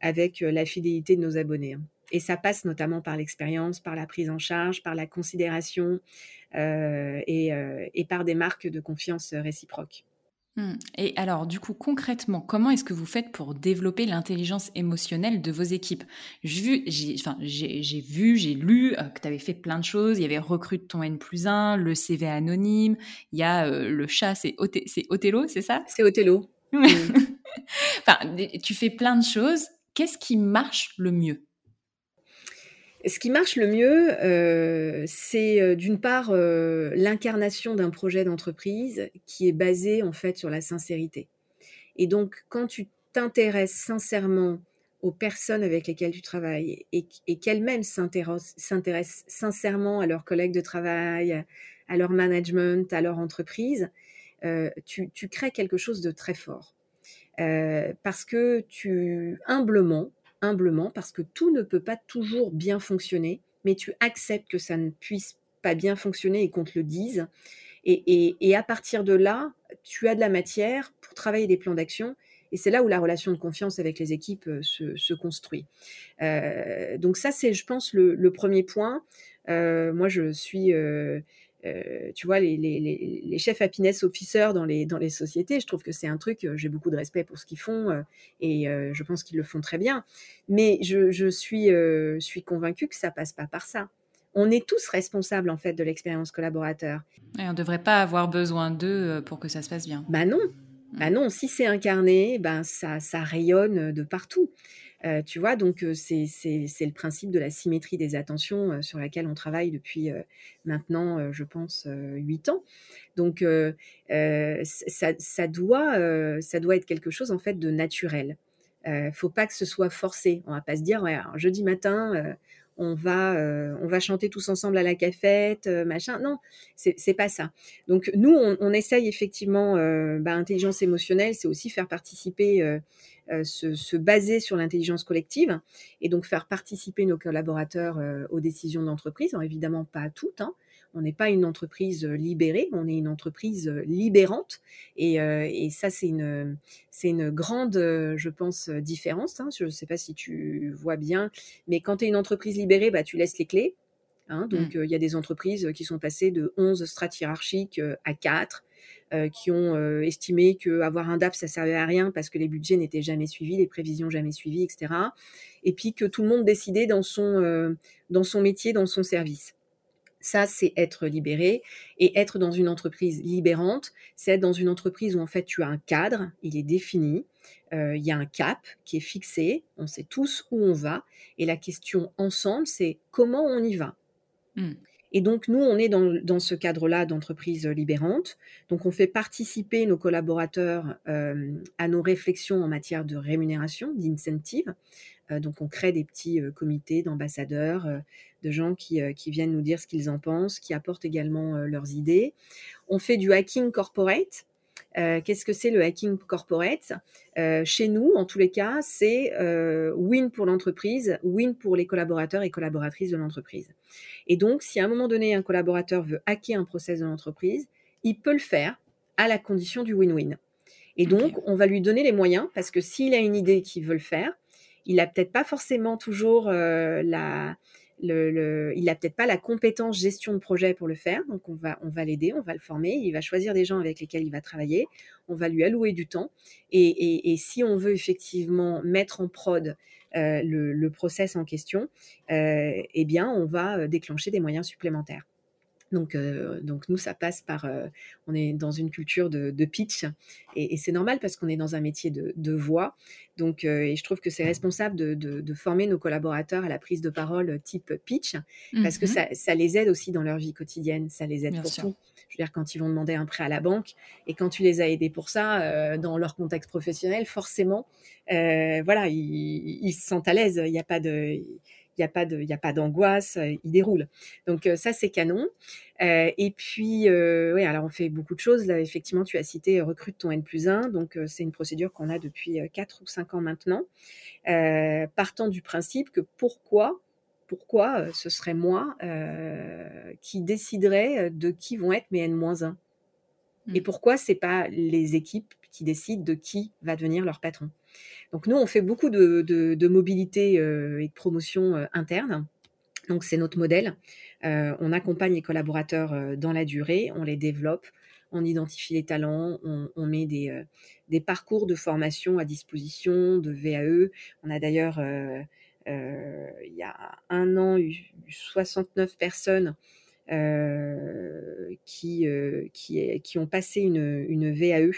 avec la fidélité de nos abonnés. hein. Et ça passe notamment par l'expérience, par la prise en charge, par la considération euh, et, euh, et par des marques de confiance réciproques. Mmh. Et alors, du coup, concrètement, comment est-ce que vous faites pour développer l'intelligence émotionnelle de vos équipes? J'ai vu, j'ai, enfin, lu euh, que tu avais fait plein de choses. Il y avait recrute ton N plus 1, le CV anonyme, il y a euh, le chat, c'est, Oth- c'est Othello, c'est ça? C'est Othello. Enfin, tu fais plein de choses. Qu'est-ce qui marche le mieux? Ce qui marche le mieux, euh, c'est euh, d'une part euh, l'incarnation d'un projet d'entreprise qui est basé en fait sur la sincérité. Et donc, quand tu t'intéresses sincèrement aux personnes avec lesquelles tu travailles et, qu'elles-mêmes s'intéressent sincèrement à leurs collègues de travail, à leur management, à leur entreprise, tu, crées quelque chose de très fort. Parce que tu, humblement, humblement, parce que tout ne peut pas toujours bien fonctionner, mais tu acceptes que ça ne puisse pas bien fonctionner et qu'on te le dise. Et, et- à partir de là, tu as de la matière pour travailler des plans d'action. Et c'est là où la relation de confiance avec les équipes euh, se, se construit. Euh, donc ça, c'est, je pense, le, premier point. Euh, moi, je suis, euh, tu vois, les, les- les- les chefs happiness officers dans les, dans les sociétés, je trouve que c'est un truc, euh, j'ai beaucoup de respect pour ce qu'ils font euh, et je pense qu'ils le font très bien. Mais je, je suis, suis convaincue que ça passe pas par ça. On est tous responsables en fait de l'expérience collaborateur. Et on ne devrait pas avoir besoin d'eux pour que ça se passe bien. Bah non, bah non, si c'est incarné, ben ça, ça rayonne de partout. Euh, tu vois, donc c'est le principe de la symétrie des attentions sur laquelle on travaille depuis maintenant, je pense, huit ans. Donc ça, ça doit, ça doit être quelque chose en fait de naturel. Euh, faut pas que ce soit forcé. On va pas se dire, alors, jeudi matin, on va, euh, on va chanter tous ensemble à la cafette, euh, machin. Non, c'est pas ça. Donc nous, on, essaye effectivement, euh, bah, intelligence émotionnelle, c'est aussi faire participer, euh, se, se baser sur l'intelligence collective et donc faire participer nos collaborateurs aux décisions d'entreprise. Évidemment pas toutes. hein. On n'est pas une entreprise euh, libérée, on est une entreprise euh, libérante. Et, euh, et ça, c'est une, c'est une grande, je pense, différence. hein. Je ne sais pas si tu vois bien, mais quand tu es une entreprise libérée, bah, tu laisses les clés. Hein, donc, euh, il y a des entreprises qui sont passées de 11 strates hiérarchiques à 4, euh, qui ont euh, estimé qu'avoir un DAP, ça servait à rien parce que les budgets n'étaient jamais suivis, les prévisions jamais suivies, etc. Et puis que tout le monde décidait dans son, euh, dans son métier, dans son service. Ça, c'est être libéré. Et être dans une entreprise libérante, c'est être dans une entreprise où en fait tu as un cadre, il est défini, euh, il y a un cap qui est fixé, on sait tous où on va. Et la question ensemble, c'est comment on y va. Mm. Et donc, nous, on est dans, ce cadre-là d'entreprise libérante. Donc, on fait participer nos collaborateurs euh, à nos réflexions en matière de rémunération, d'incentive. Euh, donc, on crée des petits euh, comités d'ambassadeurs, de gens qui, viennent nous dire ce qu'ils en pensent, qui apportent également leurs idées. On fait du hacking corporate. Euh, Qu'est-ce que c'est le hacking corporate? Euh, Chez nous, en tous les cas, c'est euh, win pour l'entreprise, win pour les collaborateurs et collaboratrices de l'entreprise. Et donc, si à un moment donné, un collaborateur veut hacker un process de l'entreprise, il peut le faire à la condition du win-win. Et donc, on va lui donner les moyens parce que s'il a une idée qu'il veut le faire, il n'a peut-être pas forcément toujours la, il n'a peut-être pas la compétence gestion de projet pour le faire, donc on va, l'aider, on va le former, il va choisir des gens avec lesquels il va travailler, on va lui allouer du temps, et, et, si on veut effectivement mettre en prod euh, le, le, process en question, euh, eh bien on va euh, déclencher des moyens supplémentaires. Donc, donc nous, ça passe par, on est dans une culture de, pitch et, c'est normal parce qu'on est dans un métier de, voix. Donc, et je trouve que c'est responsable de, former nos collaborateurs à la prise de parole type pitch parce que mmh ça, les aide aussi dans leur vie quotidienne, ça les aide pour tout. Je veux dire, quand ils vont demander un prêt à la banque et quand tu les as aidés pour ça dans leur contexte professionnel, forcément, voilà, ils, ils, se sentent à l'aise. Il n'y a pas de il n'y a pas de, il a pas d'angoisse, euh, il déroule. Donc euh, ça c'est canon. Euh, et puis oui, alors on fait beaucoup de choses. Là effectivement, tu as cité recrute ton N plus 1. Donc c'est une procédure qu'on a depuis 4 ou 5 ans maintenant. partant du principe que pourquoi pourquoi ce serait moi qui déciderais de qui vont être mes N-1 Et mmh. pourquoi c'est pas les équipes qui décident de qui va devenir leur patron? Donc nous, on fait beaucoup de, mobilité euh, et de promotion euh, interne. Donc c'est notre modèle. Euh, on accompagne les collaborateurs dans la durée, on les développe, on identifie les talents, on, met des, parcours de formation à disposition, de VAE. On a d'ailleurs, il y a un an, eu 69 personnes qui, ont passé une, une, VAE.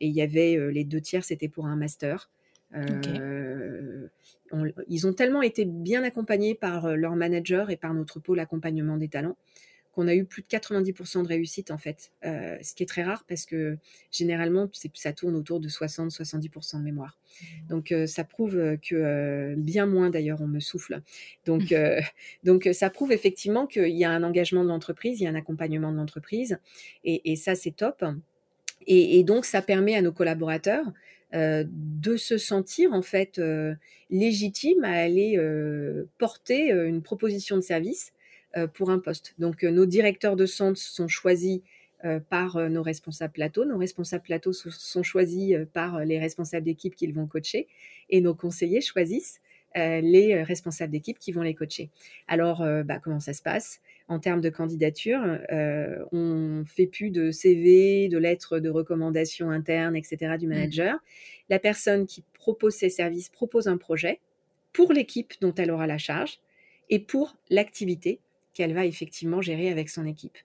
Et il y avait les deux tiers, c'était pour un master. Euh, ils ont tellement été bien accompagnés par euh, leur manager et par notre pôle accompagnement des talents qu'on a eu plus de 90% de réussite en fait, euh, ce qui est très rare parce que généralement ça tourne autour de 60-70% de mémoire. Mmh. Donc ça prouve que bien moins d'ailleurs on me souffle. Donc donc ça prouve effectivement qu'il y a un engagement de l'entreprise, il y a un accompagnement de l'entreprise et, ça c'est top. et, donc ça permet à nos collaborateurs euh, de se sentir en fait euh, légitime à aller euh, porter une proposition de service pour un poste. Donc nos directeurs de centre sont choisis par nos responsables plateaux. Nos responsables plateaux sont choisis par les responsables d'équipe qu'ils vont coacher et nos conseillers choisissent les responsables d'équipe qui vont les coacher. Alors, bah, comment ça se passe? En termes de candidature, euh, on fait plus de CV, de lettres de recommandation interne, etc. du mmh. manager. La personne qui propose ses services propose un projet pour l'équipe dont elle aura la charge et pour l'activité qu'elle va effectivement gérer avec son équipe.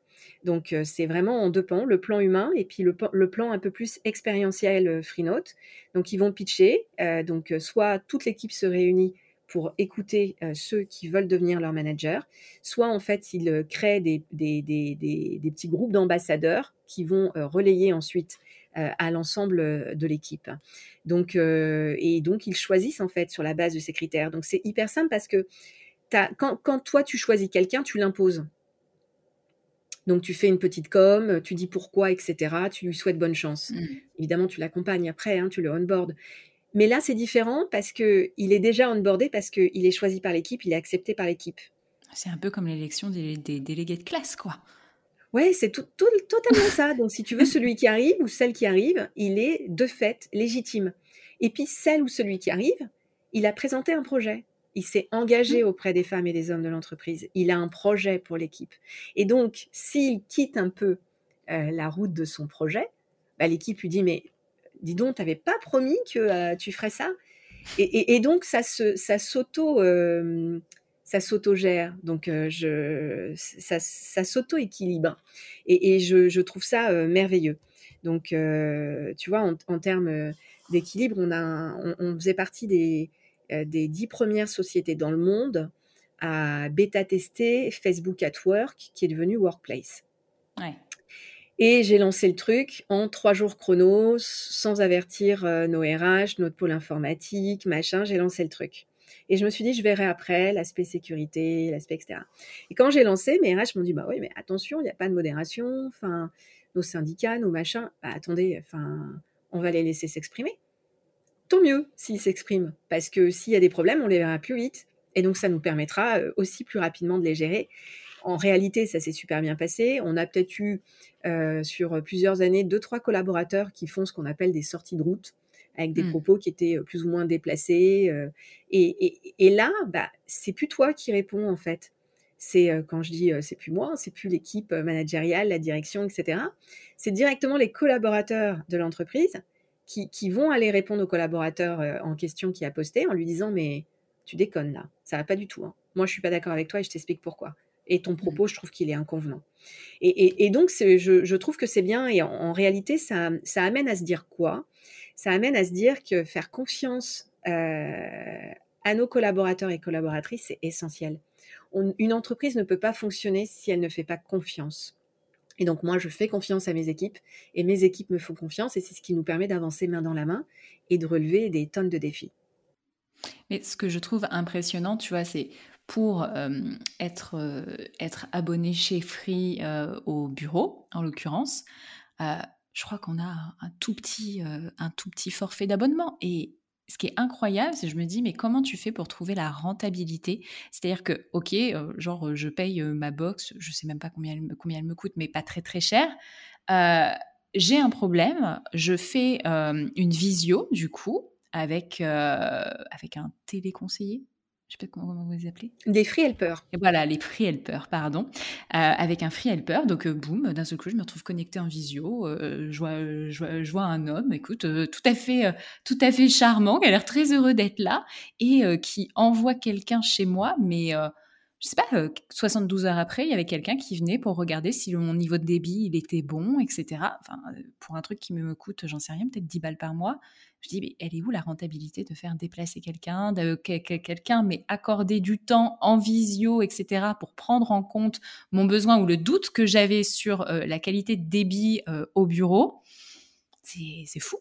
Donc euh, c'est vraiment en deux pans, le plan humain et puis le, plan un peu plus expérientiel euh, Freenote. Donc ils vont pitcher, euh, donc soit toute l'équipe se réunit pour écouter euh, ceux qui veulent devenir leur manager, soit en fait ils euh, créent des, des, petits groupes d'ambassadeurs qui vont euh, relayer ensuite à l'ensemble de l'équipe. Donc, et donc ils choisissent en fait sur la base de ces critères. Donc c'est hyper simple parce que quand, quand toi tu choisis quelqu'un, tu l'imposes. Donc tu fais une petite com, tu dis pourquoi, etc. Tu lui souhaites bonne chance. Mmh. Évidemment, tu l'accompagnes après, hein, tu le onboard. Mais là, c'est différent parce qu'il est déjà onboardé, parce qu'il est choisi par l'équipe, il est accepté par l'équipe. C'est un peu comme l'élection des, délégués de classe, quoi. Ouais, c'est tout, totalement ça. Donc, si tu veux, celui qui arrive ou celle qui arrive, il est de fait légitime. Et puis, celle ou celui qui arrive, il a présenté un projet. Il s'est engagé mmh. auprès des femmes et des hommes de l'entreprise. Il a un projet pour l'équipe. Et donc, s'il quitte un peu euh, la route de son projet, bah, l'équipe lui dit Mais dis donc, t'avais pas promis que euh, tu ferais ça? Et, donc, ça ça s'auto, euh, ça s'auto-gère. Donc, euh, ça, s'auto-équilibre. Et, je, trouve ça merveilleux. Donc, tu vois, en, termes d'équilibre, on, faisait partie des, dix premières sociétés dans le monde à bêta-tester Facebook at Work, qui est devenu Workplace. Et j'ai lancé le truc en trois jours chrono, sans avertir euh, nos RH, notre pôle informatique, machin. J'ai lancé le truc. Et je me suis dit, je verrai après l'aspect sécurité, l'aspect etc. Et quand j'ai lancé, mes RH m'ont dit, bah oui, mais attention, il n'y a pas de modération. Enfin, nos syndicats, nos machins, bah attendez, enfin, on va les laisser s'exprimer. Tant mieux s'ils s'expriment, parce que s'il y a des problèmes, on les verra plus vite. Et donc, ça nous permettra euh, aussi plus rapidement de les gérer en réalité, ça s'est super bien passé. On a peut-être eu sur plusieurs années deux, trois collaborateurs qui font ce qu'on appelle des sorties de route avec des mmh. propos qui étaient plus ou moins déplacés. et, là, bah, c'est plus toi qui réponds en fait. C'est quand je dis c'est plus moi, c'est plus l'équipe managériale, la direction, etc. C'est directement les collaborateurs de l'entreprise qui, qui, vont aller répondre au collaborateur en question qui a posté en lui disant mais tu déconnes là, ça va pas du tout. Hein. Moi je suis pas d'accord avec toi et je t'explique pourquoi. Et ton propos, je trouve qu'il est inconvenant. Et, donc, je, je, trouve que c'est bien. Et en, réalité, ça, ça, amène à se dire quoi? Ça amène à se dire que faire confiance euh, à nos collaborateurs et collaboratrices, c'est essentiel. une entreprise ne peut pas fonctionner si elle ne fait pas confiance. Et donc, moi, je fais confiance à mes équipes et mes équipes me font confiance et c'est ce qui nous permet d'avancer main dans la main et de relever des tonnes de défis. Mais ce que je trouve impressionnant, tu vois, c'est pour être, être abonné chez Free au bureau, en l'occurrence, je crois qu'on a un tout petit, un tout petit forfait d'abonnement. Et ce qui est incroyable, c'est que je me dis, mais comment tu fais pour trouver la rentabilité? C'est-à-dire que, ok, genre, je paye ma box, je sais même pas combien elle, combien elle me coûte, mais pas très très cher. j'ai un problème, je fais une visio, du coup, avec, avec un téléconseiller je sais pas comment vous les appelez. Des free helpers. Et voilà, les free helpers, pardon. Euh, avec un free helper, donc euh, boum, d'un seul coup, je me retrouve connectée en visio. Euh, je, vois, je, vois, un homme, écoute, tout à fait, tout à fait charmant, qui a l'air très heureux d'être là et qui envoie quelqu'un chez moi, mais je sais pas, 72 heures après, il y avait quelqu'un qui venait pour regarder si mon niveau de débit il était bon, etc. Enfin, pour un truc qui me coûte, j'en sais rien, peut-être 10 balles par mois. Je dis, mais elle est où la rentabilité de faire déplacer quelqu'un, quelqu'un, mais accorder du temps en visio, etc., pour prendre en compte mon besoin ou le doute que j'avais sur euh, la qualité de débit euh, au bureau? C'est fou.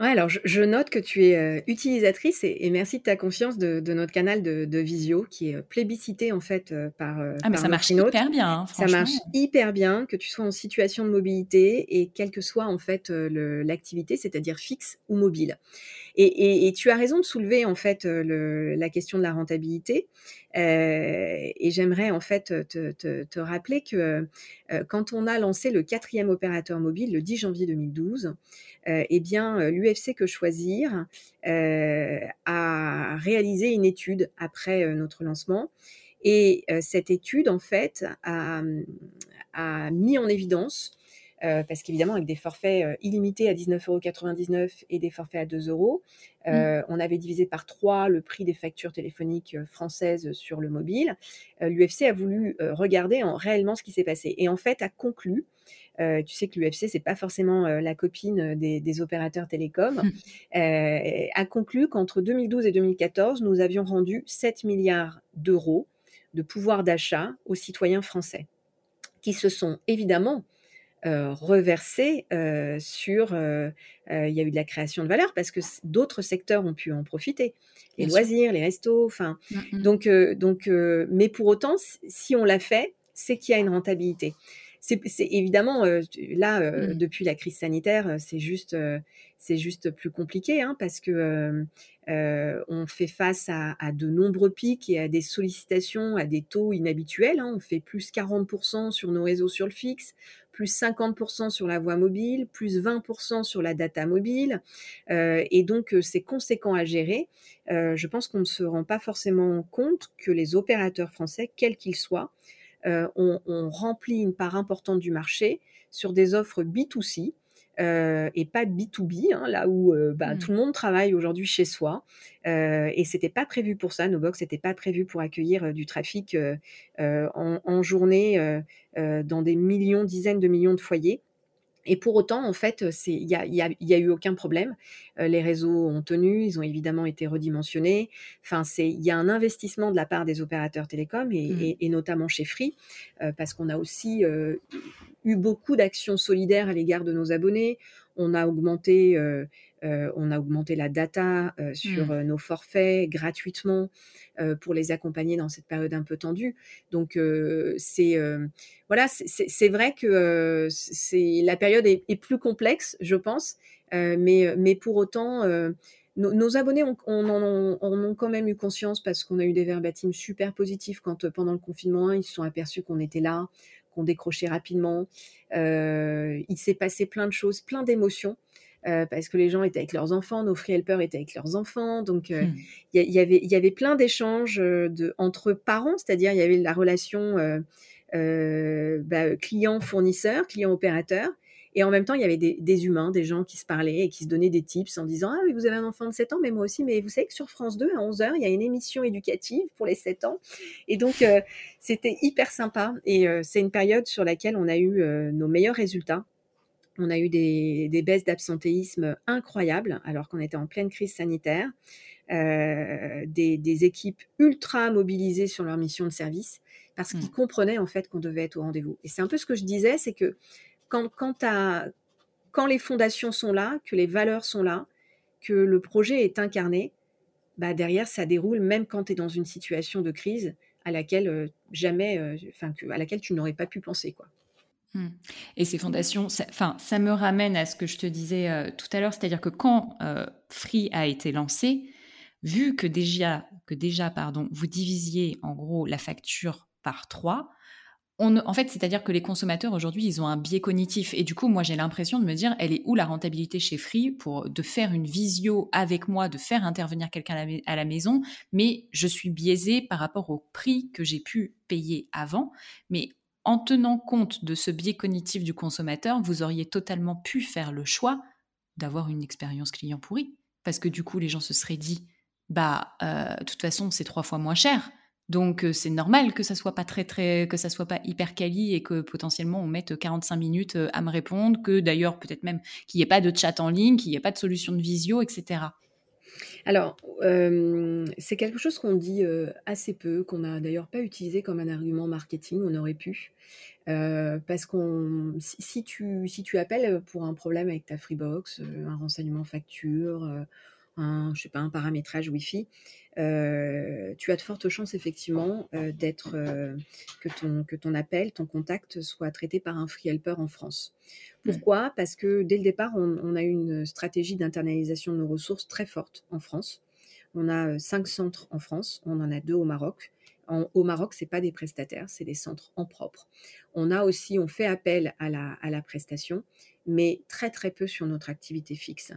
Ouais, alors je, note que tu es euh, utilisatrice et, merci de ta confiance de, notre canal de, Visio qui est euh, plébiscité en fait euh, par. ah, mais ça marche hyper bien. Hein, ça marche hyper bien, que tu sois en situation de mobilité et quelle que soit en fait l'activité, c'est-à-dire fixe ou mobile. Et, tu as raison de soulever en fait la question de la rentabilité. et j'aimerais en fait te, rappeler que quand on a lancé le quatrième opérateur mobile le 10 janvier 2012, eh bien l'UFC Que Choisir a réalisé une étude après notre lancement. Et cette étude, en fait, a mis en évidence euh, parce qu'évidemment, avec des forfaits euh, illimités à 19,99€ et des forfaits à 2 euros, euh, mmh. on avait divisé par 3 le prix des factures téléphoniques françaises sur le mobile. L'UFC a voulu regarder en, réellement ce qui s'est passé et en fait a conclu tu sais que l'UFC, c'est pas forcément la copine des, opérateurs télécoms, a conclu qu'entre 2012 et 2014, nous avions rendu 7 milliards d'euros de pouvoir d'achat aux citoyens français, qui se sont évidemment euh, reversé euh, sur. Euh, il y a eu de la création de valeur parce que d'autres secteurs ont pu en profiter. Les loisirs, les restos, enfin. Mmh, mmh. Donc, donc mais pour autant, si on l'a fait, c'est qu'il y a une rentabilité. C'est évidemment là mmh. depuis la crise sanitaire, c'est juste c'est juste plus compliqué hein, parce que on fait face à, de nombreux pics et à des sollicitations à des taux inhabituels. Hein. On fait plus 40% sur nos réseaux sur le fixe, plus 50% sur la voie mobile, plus 20% sur la data mobile. Euh, et donc, euh, c'est conséquent à gérer. Euh, je pense qu'on ne se rend pas forcément compte que les opérateurs français, quels qu'ils soient, ont, rempli une part importante du marché sur des offres B2C. et pas de B2B, hein, là où bah, mmh. tout le monde travaille aujourd'hui chez soi. Euh, et c'était pas prévu pour ça. Nos box n'étaient pas prévu pour accueillir du trafic en, en, journée dans des millions, dizaines de millions de foyers. Et pour autant, en fait, il n'y a, y a, y a, eu aucun problème. les réseaux ont tenu, ils ont évidemment été redimensionnés. Enfin, il y a un investissement de la part des opérateurs télécoms et, mmh. notamment chez Free, parce qu'on a aussi eu beaucoup d'actions solidaires à l'égard de nos abonnés. On a augmenté euh, on a augmenté la data euh, sur mmh. nos forfaits gratuitement pour les accompagner dans cette période un peu tendue. Donc c'est voilà, c'est vrai que c'est la période est, plus complexe, je pense, mais, mais pour autant nos, abonnés ont, en ont quand même eu conscience parce qu'on a eu des verbatims super positifs quand pendant le confinement, ils se sont aperçus qu'on était là, qu'on décrochait rapidement. il s'est passé plein de choses, plein d'émotions. Euh, parce que les gens étaient avec leurs enfants, nos free helpers étaient avec leurs enfants. Donc, euh, hmm. il y, avait, y avait plein d'échanges euh, de, entre parents, c'est-à-dire il y avait la relation bah, client-fournisseur, client-opérateur. Et en même temps, il y avait des, humains, des gens qui se parlaient et qui se donnaient des tips en disant Ah, vous avez un enfant de 7 ans, mais moi aussi. Mais vous savez que sur France 2, à 11h, il y a une émission éducative pour les 7 ans. Et donc, c'était hyper sympa. Et c'est une période sur laquelle on a eu nos meilleurs résultats. On a eu des, baisses d'absentéisme incroyables alors qu'on était en pleine crise sanitaire. Euh, des, équipes ultra mobilisées sur leur mission de service parce qu'ils mmh. comprenaient en fait qu'on devait être au rendez-vous. Et c'est un peu ce que je disais, c'est que quand, quand, les fondations sont là, que les valeurs sont là, que le projet est incarné, bah derrière ça déroule même quand tu es dans une situation de crise à laquelle euh, jamais, euh, à laquelle tu n'aurais pas pu penser quoi. Mmh. Et ces fondations, ça, ça me ramène à ce que je te disais euh, tout à l'heure, c'est-à-dire que quand euh, Free a été lancé, vu que déjà, que déjà pardon, vous divisiez en gros la facture par trois, on, en fait, c'est-à-dire que les consommateurs aujourd'hui, ils ont un biais cognitif. Et du coup, moi, j'ai l'impression de me dire, elle est où la rentabilité chez Free pour de faire une visio avec moi, de faire intervenir quelqu'un à, à la maison, mais je suis biaisée par rapport au prix que j'ai pu payer avant. Mais en tenant compte de ce biais cognitif du consommateur, vous auriez totalement pu faire le choix d'avoir une expérience client pourrie. Parce que du coup, les gens se seraient dit, bah, euh, de toute façon, c'est trois fois moins cher. Donc euh, c'est normal que ça soit pas très très que ça soit pas hyper quali et que potentiellement on mette 45 minutes euh, à me répondre, que d'ailleurs peut-être même qu'il n'y ait pas de chat en ligne, qu'il n'y ait pas de solution de visio, etc. Alors, c'est quelque chose qu'on dit assez peu, qu'on n'a d'ailleurs pas utilisé comme un argument marketing, on aurait pu. parce qu'on, si, tu, si tu appelles pour un problème avec ta Freebox, un renseignement facture, un, je sais pas, un paramétrage Wi-Fi, euh, tu as de fortes chances effectivement euh, d'être euh, que, ton, que ton appel, ton contact soit traité par un free helper en France. Pourquoi? Parce que dès le départ, on, a une stratégie d'internalisation de nos ressources très forte en France. On a cinq centres en France, on en a deux au Maroc. au Maroc, c'est pas des prestataires, c'est des centres en propre. On a aussi, on fait appel à la, à la prestation, mais très très peu sur notre activité fixe.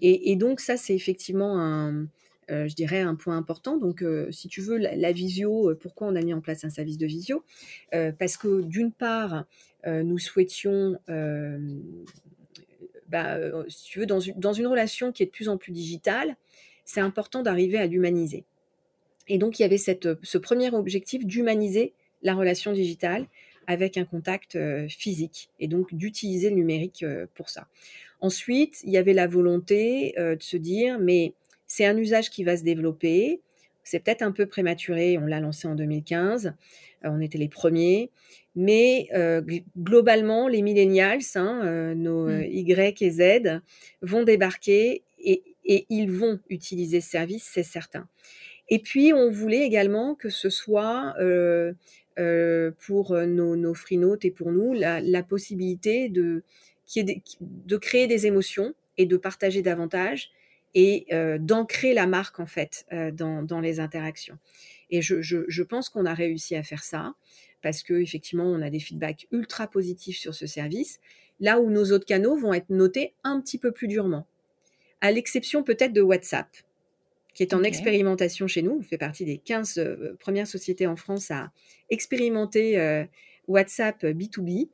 Et, donc ça, c'est effectivement un, euh, je dirais, un point important. Donc, euh, si tu veux, la, visio, euh, pourquoi on a mis en place un service de visio? Parce que d'une part, nous souhaitions, bah, si tu veux, dans une, relation qui est de plus en plus digitale, c'est important d'arriver à l'humaniser. Et donc, il y avait ce premier objectif d'humaniser la relation digitale avec un contact physique et donc d'utiliser le numérique pour ça. Ensuite, il y avait la volonté de se dire, mais c'est un usage qui va se développer. C'est peut-être un peu prématuré, on l'a lancé en 2015, euh, on était les premiers, mais euh, globalement, les millennials, hein, euh, nos mmh. Y et Z, vont débarquer et, ils vont utiliser ce service, c'est certain. Et puis, on voulait également que ce soit pour nos, nos freenotes et pour nous la, possibilité de, créer des émotions et de partager davantage et d'ancrer la marque en fait dans, les interactions. Et je, pense qu'on a réussi à faire ça parce que effectivement on a des feedbacks ultra positifs sur ce service, là où nos autres canaux vont être notés un petit peu plus durement, à l'exception peut-être de WhatsApp qui est en expérimentation chez nous. On fait partie des 15 premières sociétés en France à expérimenter WhatsApp B2B.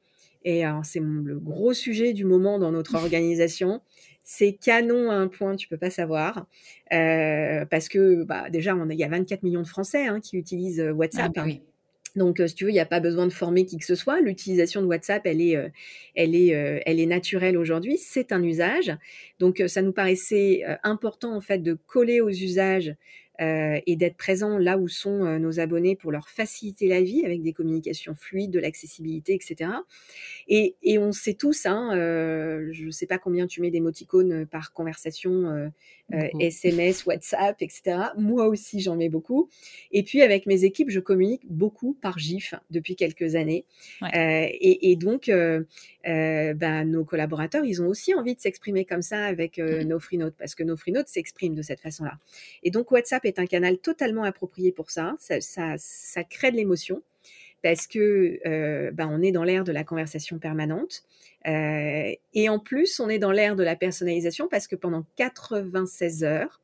Et c'est le gros sujet du moment dans notre organisation. C'est canon à un point, tu peux pas savoir, euh, parce que bah, déjà, il y a 24 millions de Français hein, qui utilisent euh, WhatsApp. Ah, bah hein. Donc, euh, si tu veux, il n'y a pas besoin de former qui que ce soit. L'utilisation de WhatsApp, elle est, elle est, elle est naturelle aujourd'hui. C'est un usage. Donc, ça nous paraissait important en fait de coller aux usages euh, et d'être présent là où sont euh, nos abonnés pour leur faciliter la vie avec des communications fluides, de l'accessibilité, etc. Et, et, on sait tous, hein, euh, je ne sais pas combien tu mets d'émoticônes par conversation, SMS, WhatsApp, etc. Moi aussi, j'en mets beaucoup. Et puis avec mes équipes, je communique beaucoup par GIF depuis quelques années. Et, et, donc, ben, nos collaborateurs, ils ont aussi envie de s'exprimer comme ça avec mmh nos free notes parce que nos free notes s'expriment de cette façon-là. Et donc WhatsApp est un canal totalement approprié pour ça. Ça, crée de l'émotion parce que euh, ben, on est dans l'ère de la conversation permanente. Euh, et en plus, on est dans l'ère de la personnalisation parce que pendant 96 heures,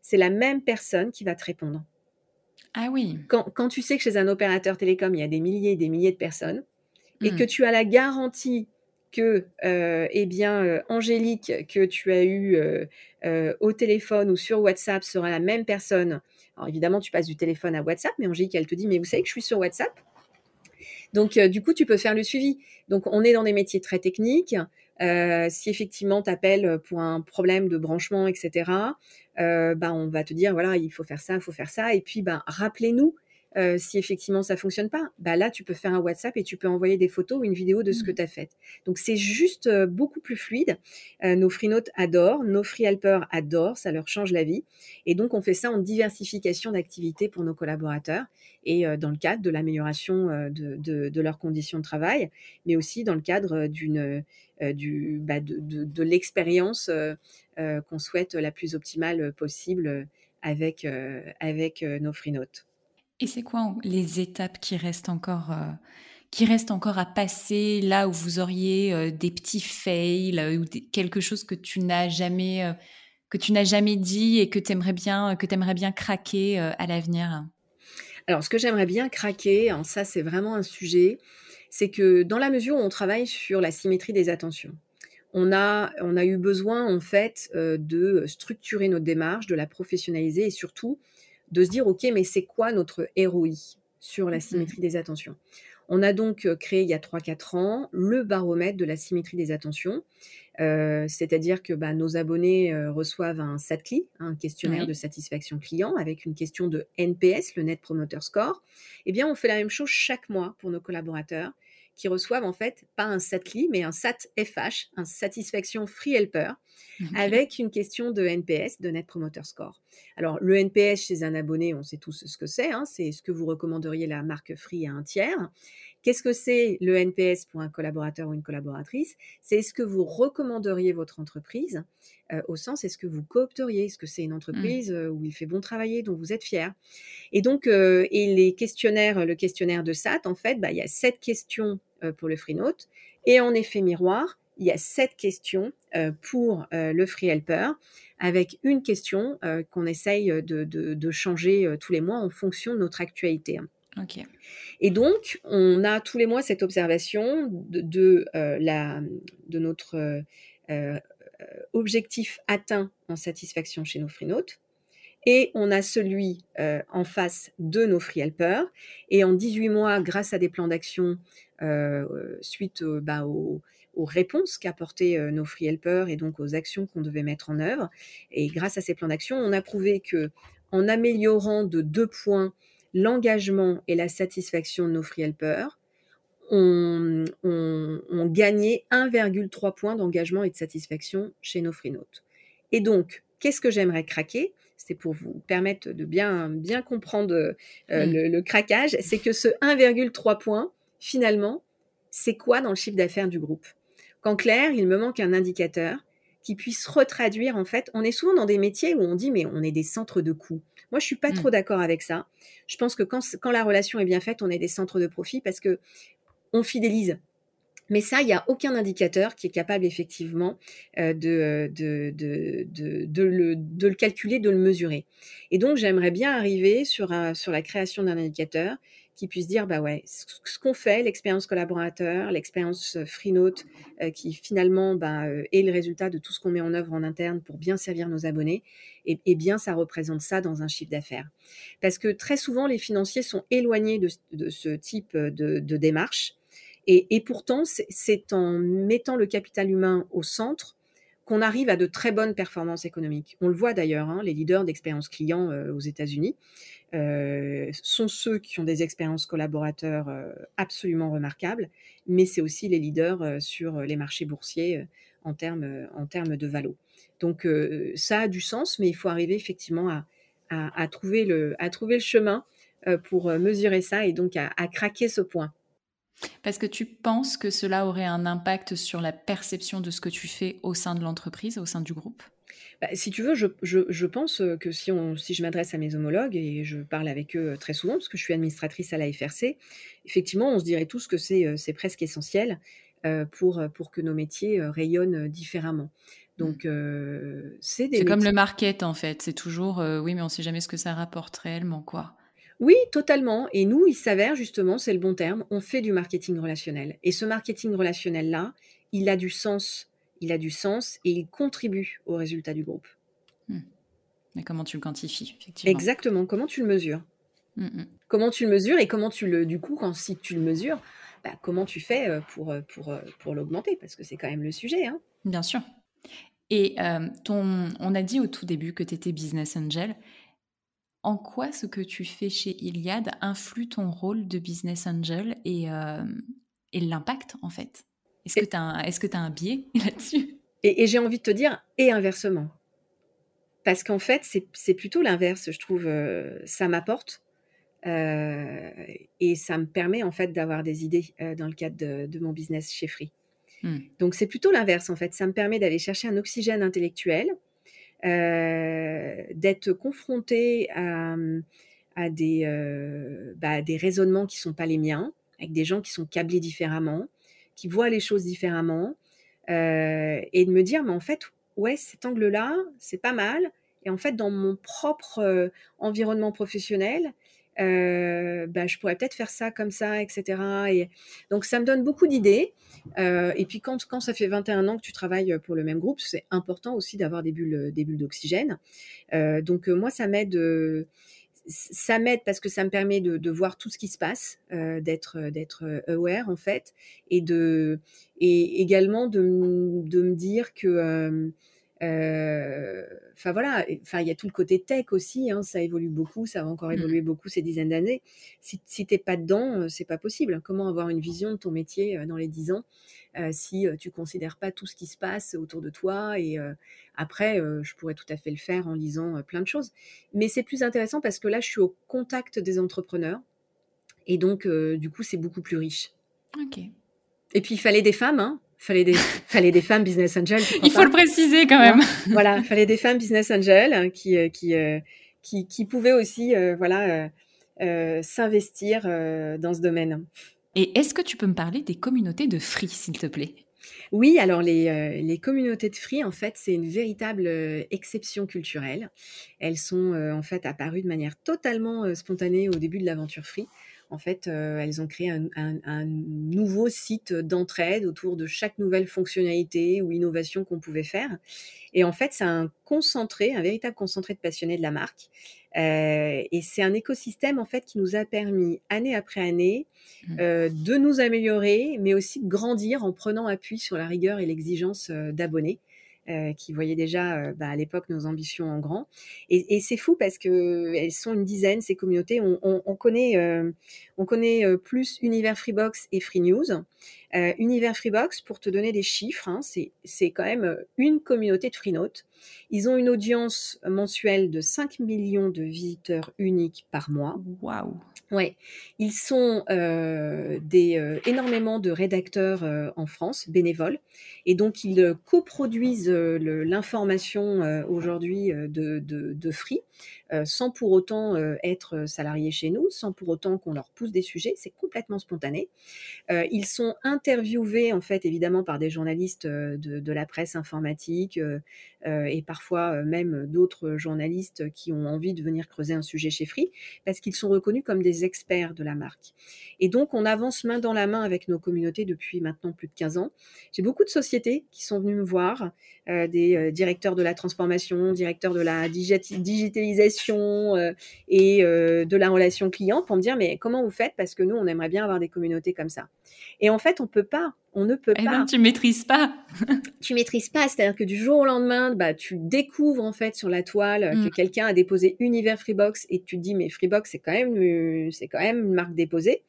c'est la même personne qui va te répondre. Ah oui. Quand, quand, tu sais que chez un opérateur télécom, il y a des milliers et des milliers de personnes, et mmh. que tu as la garantie que, euh, eh bien, euh, Angélique, que tu as eu euh, au téléphone ou sur WhatsApp sera la même personne. Alors évidemment, tu passes du téléphone à WhatsApp, mais Angélique, elle te dit, mais vous savez que je suis sur WhatsApp? Donc, du coup, tu peux faire le suivi. Donc, on est dans des métiers très techniques. si effectivement tu appelles pour un problème de branchement, etc., bah, on va te dire, voilà, il faut faire ça, il faut faire ça. Et puis, bah, rappelez-nous euh, si effectivement ça fonctionne pas, bah là tu peux faire un WhatsApp et tu peux envoyer des photos ou une vidéo de ce que mmh. tu as fait. Donc c'est juste euh, beaucoup plus fluide. Euh, nos free notes adorent, nos free helpers adorent, ça leur change la vie. Et donc on fait ça en diversification d'activités pour nos collaborateurs et dans le cadre de l'amélioration de, de, leurs conditions de travail, mais aussi dans le cadre d'une du, bah de, de l'expérience qu'on souhaite la plus optimale possible avec, avec nos free notes. Et c'est quoi les étapes qui restent encore, euh, qui restent encore à passer là où vous auriez euh, des petits fails euh, ou quelque chose que tu n'as jamais, que tu n'as jamais dit et que tu aimerais bien, que aimerais bien craquer à l'avenir? Alors, ce que j'aimerais bien craquer, ça c'est vraiment un sujet, c'est que dans la mesure où on travaille sur la symétrie des attentions, on a, on a eu besoin en fait de structurer notre démarche, de la professionnaliser et surtout de se dire, OK, mais c'est quoi notre ROI sur la mmh symétrie des attentions? On a donc euh, créé il y a 3-4 ans le baromètre de la symétrie des attentions. Euh, c'est-à-dire que bah, nos abonnés euh, reçoivent un SATCLI, un questionnaire de satisfaction client, avec une question de NPS, le Net Promoter Score. Eh bien, on fait la même chose chaque mois pour nos collaborateurs qui reçoivent en fait pas un SATLI, mais un SAT-FH, un Satisfaction Free Helper, avec une question de NPS, de Net Promoter Score. Alors, le NPS chez un abonné, on sait tous ce que c'est, hein, c'est ce que vous recommanderiez la marque Free à un tiers. Qu'est-ce que c'est le NPS pour un collaborateur ou une collaboratrice? C'est est-ce que vous recommanderiez votre entreprise euh, au sens est-ce que vous coopteriez? Est-ce que c'est une mmh. entreprise euh, où il fait bon travailler, dont vous êtes fier? Et donc, euh, et les questionnaires, le questionnaire de SAT, en fait, bah, il y a sept questions pour le free note et en effet miroir, il y a sept questions pour le free helper avec une question qu'on essaye de, changer tous les mois en fonction de notre actualité. Et donc, on a tous les mois cette observation de, la, de notre euh, objectif atteint en satisfaction chez nos free notes. Et on a celui euh, en face de nos free helpers. Et en 18 mois, grâce à des plans d'action euh, suite bah, aux, réponses qu'apportaient nos free helpers et donc aux actions qu'on devait mettre en œuvre, et grâce à ces plans d'action, on a prouvé que en améliorant de deux points l'engagement et la satisfaction de nos free helpers, on, on, gagnait 1,3 points d'engagement et de satisfaction chez nos free notes. Et donc, qu'est-ce que j'aimerais craquer? C'est pour vous permettre de bien, bien comprendre euh, le, le, craquage. C'est que ce 1,3 points, finalement, c'est quoi dans le chiffre d'affaires du groupe? Qu'en clair, il me manque un indicateur qui puisse retraduire, en fait, on est souvent dans des métiers où on dit, mais on est des centres de coûts. Moi, je suis pas mmh. trop d'accord avec ça. Je pense que quand, quand, la relation est bien faite, on est des centres de profit parce que on fidélise. Mais ça, il n'y a aucun indicateur qui est capable effectivement euh, de, de, le, calculer, de le mesurer. Et donc, j'aimerais bien arriver sur, sur la création d'un indicateur qui puisse dire, bah ouais, ce qu'on fait, l'expérience collaborateur, l'expérience euh, FreeNote, euh, qui finalement bah, est le résultat de tout ce qu'on met en œuvre en interne pour bien servir nos abonnés, et, bien ça représente ça dans un chiffre d'affaires. Parce que très souvent, les financiers sont éloignés de, ce type de, démarche. Et, pourtant, c'est en mettant le capital humain au centre qu'on arrive à de très bonnes performances économiques. On le voit d'ailleurs, hein, les leaders d'expérience client aux États-Unis sont ceux qui ont des expériences collaborateurs absolument remarquables, mais c'est aussi les leaders sur les marchés boursiers en termes de valo. Donc ça a du sens, mais il faut arriver effectivement à, trouver, le, chemin pour mesurer ça et donc à craquer ce point. Parce que tu penses que cela aurait un impact sur la perception de ce que tu fais au sein de l'entreprise, au sein du groupe? Bah, si tu veux, je, je, je, pense que si, on, si je m'adresse à mes homologues, et je parle avec eux très souvent, parce que je suis administratrice à la FRC, effectivement, on se dirait tous que c'est presque essentiel pour, pour que nos métiers rayonnent différemment. Donc, euh, c'est des. C'est comme le market, en fait. C'est toujours, oui, mais on ne sait jamais ce que ça rapporte réellement, quoi. Oui, totalement. Et nous, il s'avère justement, c'est le bon terme, on fait du marketing relationnel. Et ce marketing relationnel-là, il a du sens. Il a du sens et il contribue au résultat du groupe. Mmh. Mais comment tu le quantifies, effectivement? Exactement. Comment tu le mesures? Mmh, mmh. Comment tu le mesures et comment tu le, du coup, quand si tu le mesures, bah, comment tu fais euh, pour, euh, pour, euh, pour l'augmenter? Parce que c'est quand même le sujet. Hein. Bien sûr. Et ton, on a dit au tout début que tu étais business angel en quoi ce que tu fais chez Iliad influe ton rôle de business angel et, euh, et l'impact en fait? Est-ce que tu as, est as, un biais là-dessus? Et, j'ai envie de te dire, et inversement. Parce qu'en fait, c'est plutôt l'inverse, je trouve. Euh, ça m'apporte euh, et ça me permet en fait d'avoir des idées dans le cadre de, mon business chez Free. Hmm. Donc c'est plutôt l'inverse en fait. Ça me permet d'aller chercher un oxygène intellectuel d'être confronté à, des, euh, bah, des raisonnements qui ne sont pas les miens, avec des gens qui sont câblés différemment, qui voient les choses différemment, euh, et de me dire, mais en fait, ouais, cet angle-là, c'est pas mal. Et en fait, dans mon propre environnement professionnel, euh, bah, je pourrais peut-être faire ça comme ça, etc. Et donc, ça me donne beaucoup d'idées. Euh, et puis, quand, ça fait 21 ans que tu travailles pour le même groupe, c'est important aussi d'avoir des bulles, des bulles d'oxygène. Euh, donc, moi, ça m'aide. ça m'aide parce que ça me permet de, voir tout ce qui se passe, d'être d'être aware en fait, et également de me dire que Enfin voilà, enfin il y a tout le côté tech aussi, hein, ça évolue beaucoup, ça va encore mmh. évoluer beaucoup ces dizaines d'années. Si, si t'es pas dedans, c'est pas possible. Comment avoir une vision de ton métier dans les dix ans si tu considères pas tout ce qui se passe autour de toi Et après, je pourrais tout à fait le faire en lisant plein de choses. Mais c'est plus intéressant parce que là, je suis au contact des entrepreneurs et donc du coup, c'est beaucoup plus riche. Ok. Et puis il fallait des femmes, hein, fallait des, fallait des femmes business angels. Il faut le préciser quand même. voilà, il fallait des femmes business angels hein, qui, euh, qui, euh, qui, qui, pouvaient aussi euh, voilà, s'investir dans ce domaine. Et est-ce que tu peux me parler des communautés de free, s'il te plaît? Oui, alors les, les, communautés de free, en fait, c'est une véritable exception culturelle. Elles sont en fait apparues de manière totalement spontanée au début de l'aventure free en fait, euh, elles ont créé un, nouveau site d'entraide autour de chaque nouvelle fonctionnalité ou innovation qu'on pouvait faire. Et en fait, c'est un concentré, un véritable concentré de passionnés de la marque. Euh, et c'est un écosystème en fait qui nous a permis année après année mmh. euh, de nous améliorer, mais aussi de grandir en prenant appui sur la rigueur et l'exigence d'abonnés. Euh, qui voyaient déjà euh, bah, à l'époque nos ambitions en grand. Et, c'est fou parce que elles sont une dizaine ces communautés. On, connaît, on connaît euh, plus Univers Freebox et Free News. Univers Freebox, pour te donner des chiffres, hein, c'est quand même une communauté de Freenote. Ils ont une audience mensuelle de 5 millions de visiteurs uniques par mois. Waouh Ouais, ils sont euh, euh, énormément de rédacteurs euh, en France, bénévoles, et donc ils coproduisent l'information aujourd'hui de, Free, sans pour autant être salariés chez nous, sans pour autant qu'on leur pousse des sujets, c'est complètement spontané. ils sont interviewés en fait évidemment par des journalistes de, la presse informatique et parfois même d'autres journalistes qui ont envie de venir creuser un sujet chez Free, parce qu'ils sont reconnus comme des experts de la marque. Et donc, on avance main dans la main avec nos communautés depuis maintenant plus de 15 ans. J'ai beaucoup de sociétés qui sont venues me voir, euh, des euh, directeurs de la transformation, directeurs de la digitalisation euh, et de la relation client pour me dire, mais comment vous faites Parce que nous, on aimerait bien avoir des communautés comme ça. Et en fait, on peut pas. On ne peut eh ben, pas. tu maîtrises pas. tu maîtrises pas. C'est-à-dire que du jour au lendemain, bah, tu découvres en fait sur la toile que mm. quelqu'un a déposé Univers Freebox et tu te dis mais Freebox c'est quand même euh, c'est quand même une marque déposée.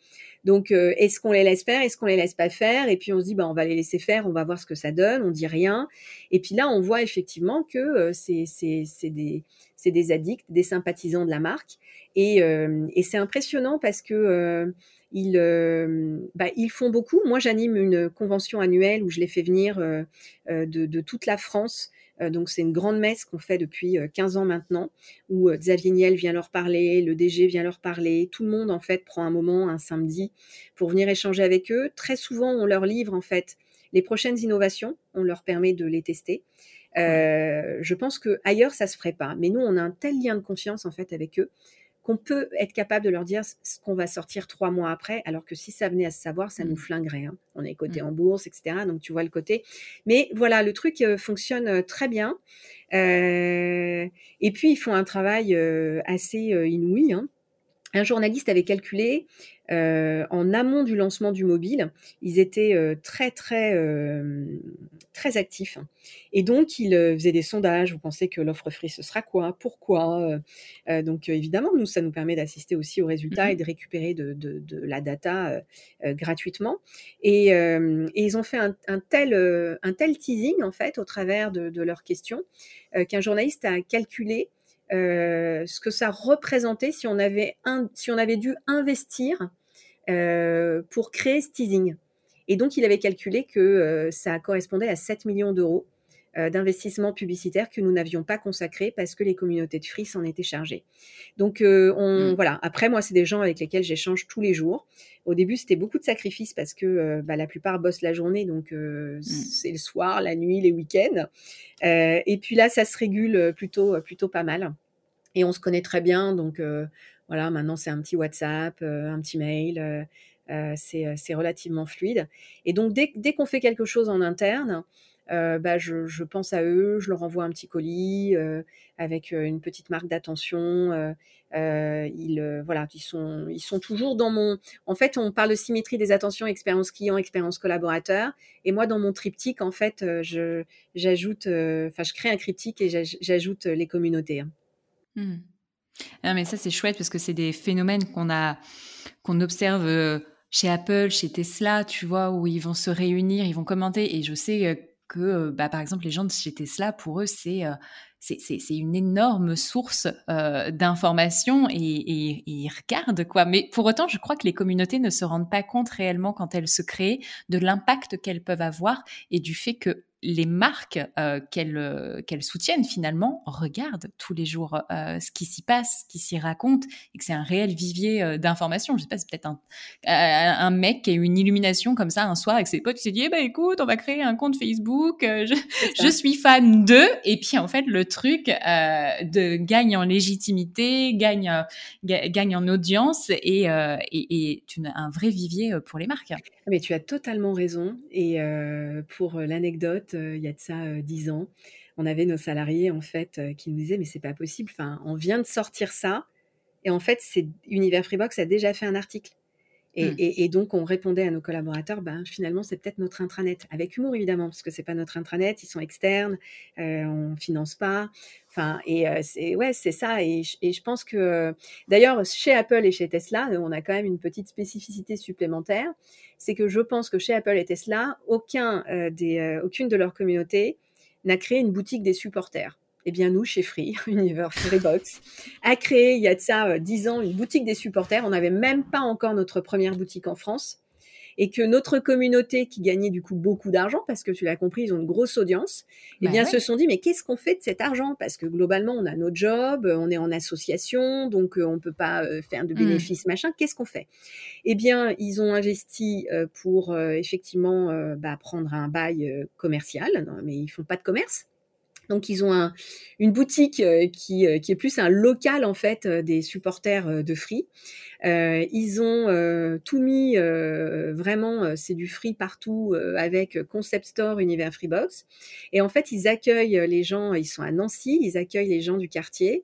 Donc, euh, est-ce qu'on les laisse faire Est-ce qu'on les laisse pas faire? Et puis on se dit, bah, on va les laisser faire, on va voir ce que ça donne. On dit rien. Et puis là, on voit effectivement que euh, c'est des, des addicts, des sympathisants de la marque. Et, et c'est impressionnant parce que ils, euh, bah, ils font beaucoup. Moi, j'anime une convention annuelle où je les fais venir euh, euh, de, toute la France. Donc, c'est une grande messe qu'on fait depuis 15 ans maintenant, où Xavier Niel vient leur parler, le DG vient leur parler. Tout le monde, en fait, prend un moment, un samedi, pour venir échanger avec eux. Très souvent, on leur livre, en fait, les prochaines innovations. On leur permet de les tester. je pense que ailleurs ça se ferait pas, mais nous on a un tel lien de confiance en fait avec eux qu'on peut être capable de leur dire ce qu'on va sortir trois mois après, alors que si ça venait à se savoir, ça nous mmh. flinguerait. Hein. On est coté mmh. en bourse, etc. Donc tu vois le côté. Mais voilà, le truc euh, fonctionne euh, très bien. Euh, et puis ils font un travail assez inouï. Hein. Un journaliste avait calculé euh, en amont du lancement du mobile, ils étaient euh, très très euh, très actifs et donc ils faisaient des sondages. Vous pensez que l'offre free ce sera quoi? Pourquoi? Donc évidemment, nous ça nous permet d'assister aussi aux résultats et mmh de récupérer de, la data gratuitement. Et, ils ont fait un, tel un tel teasing en fait au travers de, leurs questions qu'un journaliste a calculé euh, ce que ça représentait si on avait, dû investir euh, pour créer ce teasing. Et donc, il avait calculé que euh, ça correspondait à 7 millions d'euros d'investissement publicitaire que nous n'avions pas consacré parce que les communautés de Free s'en étaient chargées. Donc, on, mmh. voilà. Après, moi, c'est des gens avec lesquels j'échange tous les jours. Au début, c'était beaucoup de sacrifices parce que bah, la plupart bossent la journée, donc mmh. c'est le soir, la nuit, les week-ends. et puis là, ça se régule plutôt, plutôt pas mal. Et on se connaît très bien, donc voilà, maintenant c'est un petit WhatsApp, euh, un petit mail, euh, euh, c'est relativement fluide. Et donc dès, qu'on fait quelque chose en interne, bah, je, pense à eux, je leur envoie un petit colis avec une petite marque d'attention. ils, voilà, ils sont, ils sont toujours dans mon. En fait, on parle de symétrie des attentions, expérience client, expérience collaborateur. Et moi, dans mon triptyque, en fait, je, j'ajoute, enfin, je crée un triptyque et j'ajoute les communautés. Hein. Mmh. Non, mais ça, c'est chouette parce que c'est des phénomènes qu'on a, qu'on observe euh, chez Apple, chez Tesla, tu vois, où ils vont se réunir, ils vont commenter. Et je sais euh, que, euh, bah, par exemple, les gens de chez Tesla, pour eux, c'est une énorme source d'informations et, et, ils regardent quoi. Mais pour autant, je crois que les communautés ne se rendent pas compte réellement quand elles se créent de l'impact qu'elles peuvent avoir et du fait que les marques euh, euh, qu'elles soutiennent finalement regardent tous les jours euh, ce qui s'y passe, ce qui s'y raconte, et que c'est un réel vivier d'informations. Je sais pas, c'est peut-être un, un, mec qui a eu une illumination comme ça un soir avec ses potes, qui s'est dit, eh ben écoute, on va créer un compte Facebook, je, suis fan d'eux, et puis en fait le truc de gagne en légitimité, gagne gagne en audience et, et, un vrai vivier pour les marques. Mais tu as totalement raison. Et pour l'anecdote, il y a de ça dix ans, on avait nos salariés en fait qui nous disaient mais c'est pas possible. On vient de sortir ça et en fait, c'est Univers Freebox a déjà fait un article. Mmh. Et, donc, on répondait à nos collaborateurs, ben, finalement, c'est peut-être notre intranet. Avec humour, évidemment, parce que c'est pas notre intranet, ils sont externes, euh, on finance pas. Enfin, et c'est ouais, c'est ça. Et, je pense que, d'ailleurs, chez Apple et chez Tesla, on a quand même une petite spécificité supplémentaire. C'est que je pense que chez Apple et Tesla, aucun, des, aucune de leurs communautés n'a créé une boutique des supporters eh bien nous, chez Free, Universe Freebox, a créé il y a de ça 10 euh, ans une boutique des supporters. On n'avait même pas encore notre première boutique en France. Et que notre communauté, qui gagnait du coup beaucoup d'argent, parce que tu l'as compris, ils ont une grosse audience, eh bah bien se sont dit, mais qu'est-ce qu'on fait de cet argent? Parce que globalement, on a notre job, on est en association, donc euh, on ne peut pas euh, faire de mmh. bénéfices, machin. Qu'est-ce qu'on fait? Eh bien, ils ont investi pour effectivement bah, prendre un bail commercial, mais ils font pas de commerce. Donc ils ont une boutique euh, qui, euh, qui, est plus un local en fait euh, des supporters de Free. ils ont tout mis vraiment, c'est du Free partout avec Concept Store, Univers Freebox. Et en fait, ils accueillent les gens, ils sont à Nancy, ils accueillent les gens du quartier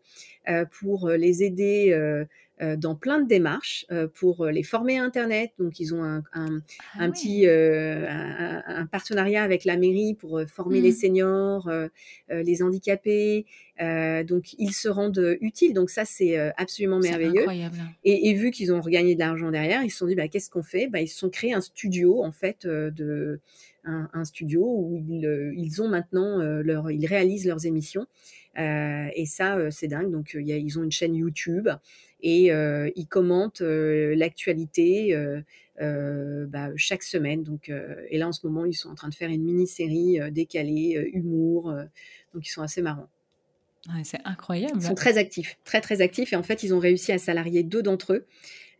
pour les aider dans plein de démarches pour les former à Internet. Donc, ils ont un, un, Ah petit un, un partenariat avec la mairie pour former les Mmh. seniors, les handicapés. donc, ils se rendent utiles. Donc, ça, c'est absolument merveilleux. incroyable. Et, et vu qu'ils ont regagné de l'argent derrière, ils se sont dit, bah, qu'est-ce qu'on fait? Bah, Ils se sont créés un studio, en fait, de, un, un studio où ils, ils ont maintenant leur, ils réalisent leurs émissions. Euh, et ça, euh, c'est dingue. Donc, y a, ils ont une chaîne YouTube et euh, ils commentent l'actualité bah, chaque semaine. Donc, et là, en ce moment, ils sont en train de faire une mini-série décalée, humour. donc, ils sont assez marrants. Ouais, c'est incroyable. Ils sont très actifs, très très actifs. Et en fait, ils ont réussi à salarier deux d'entre eux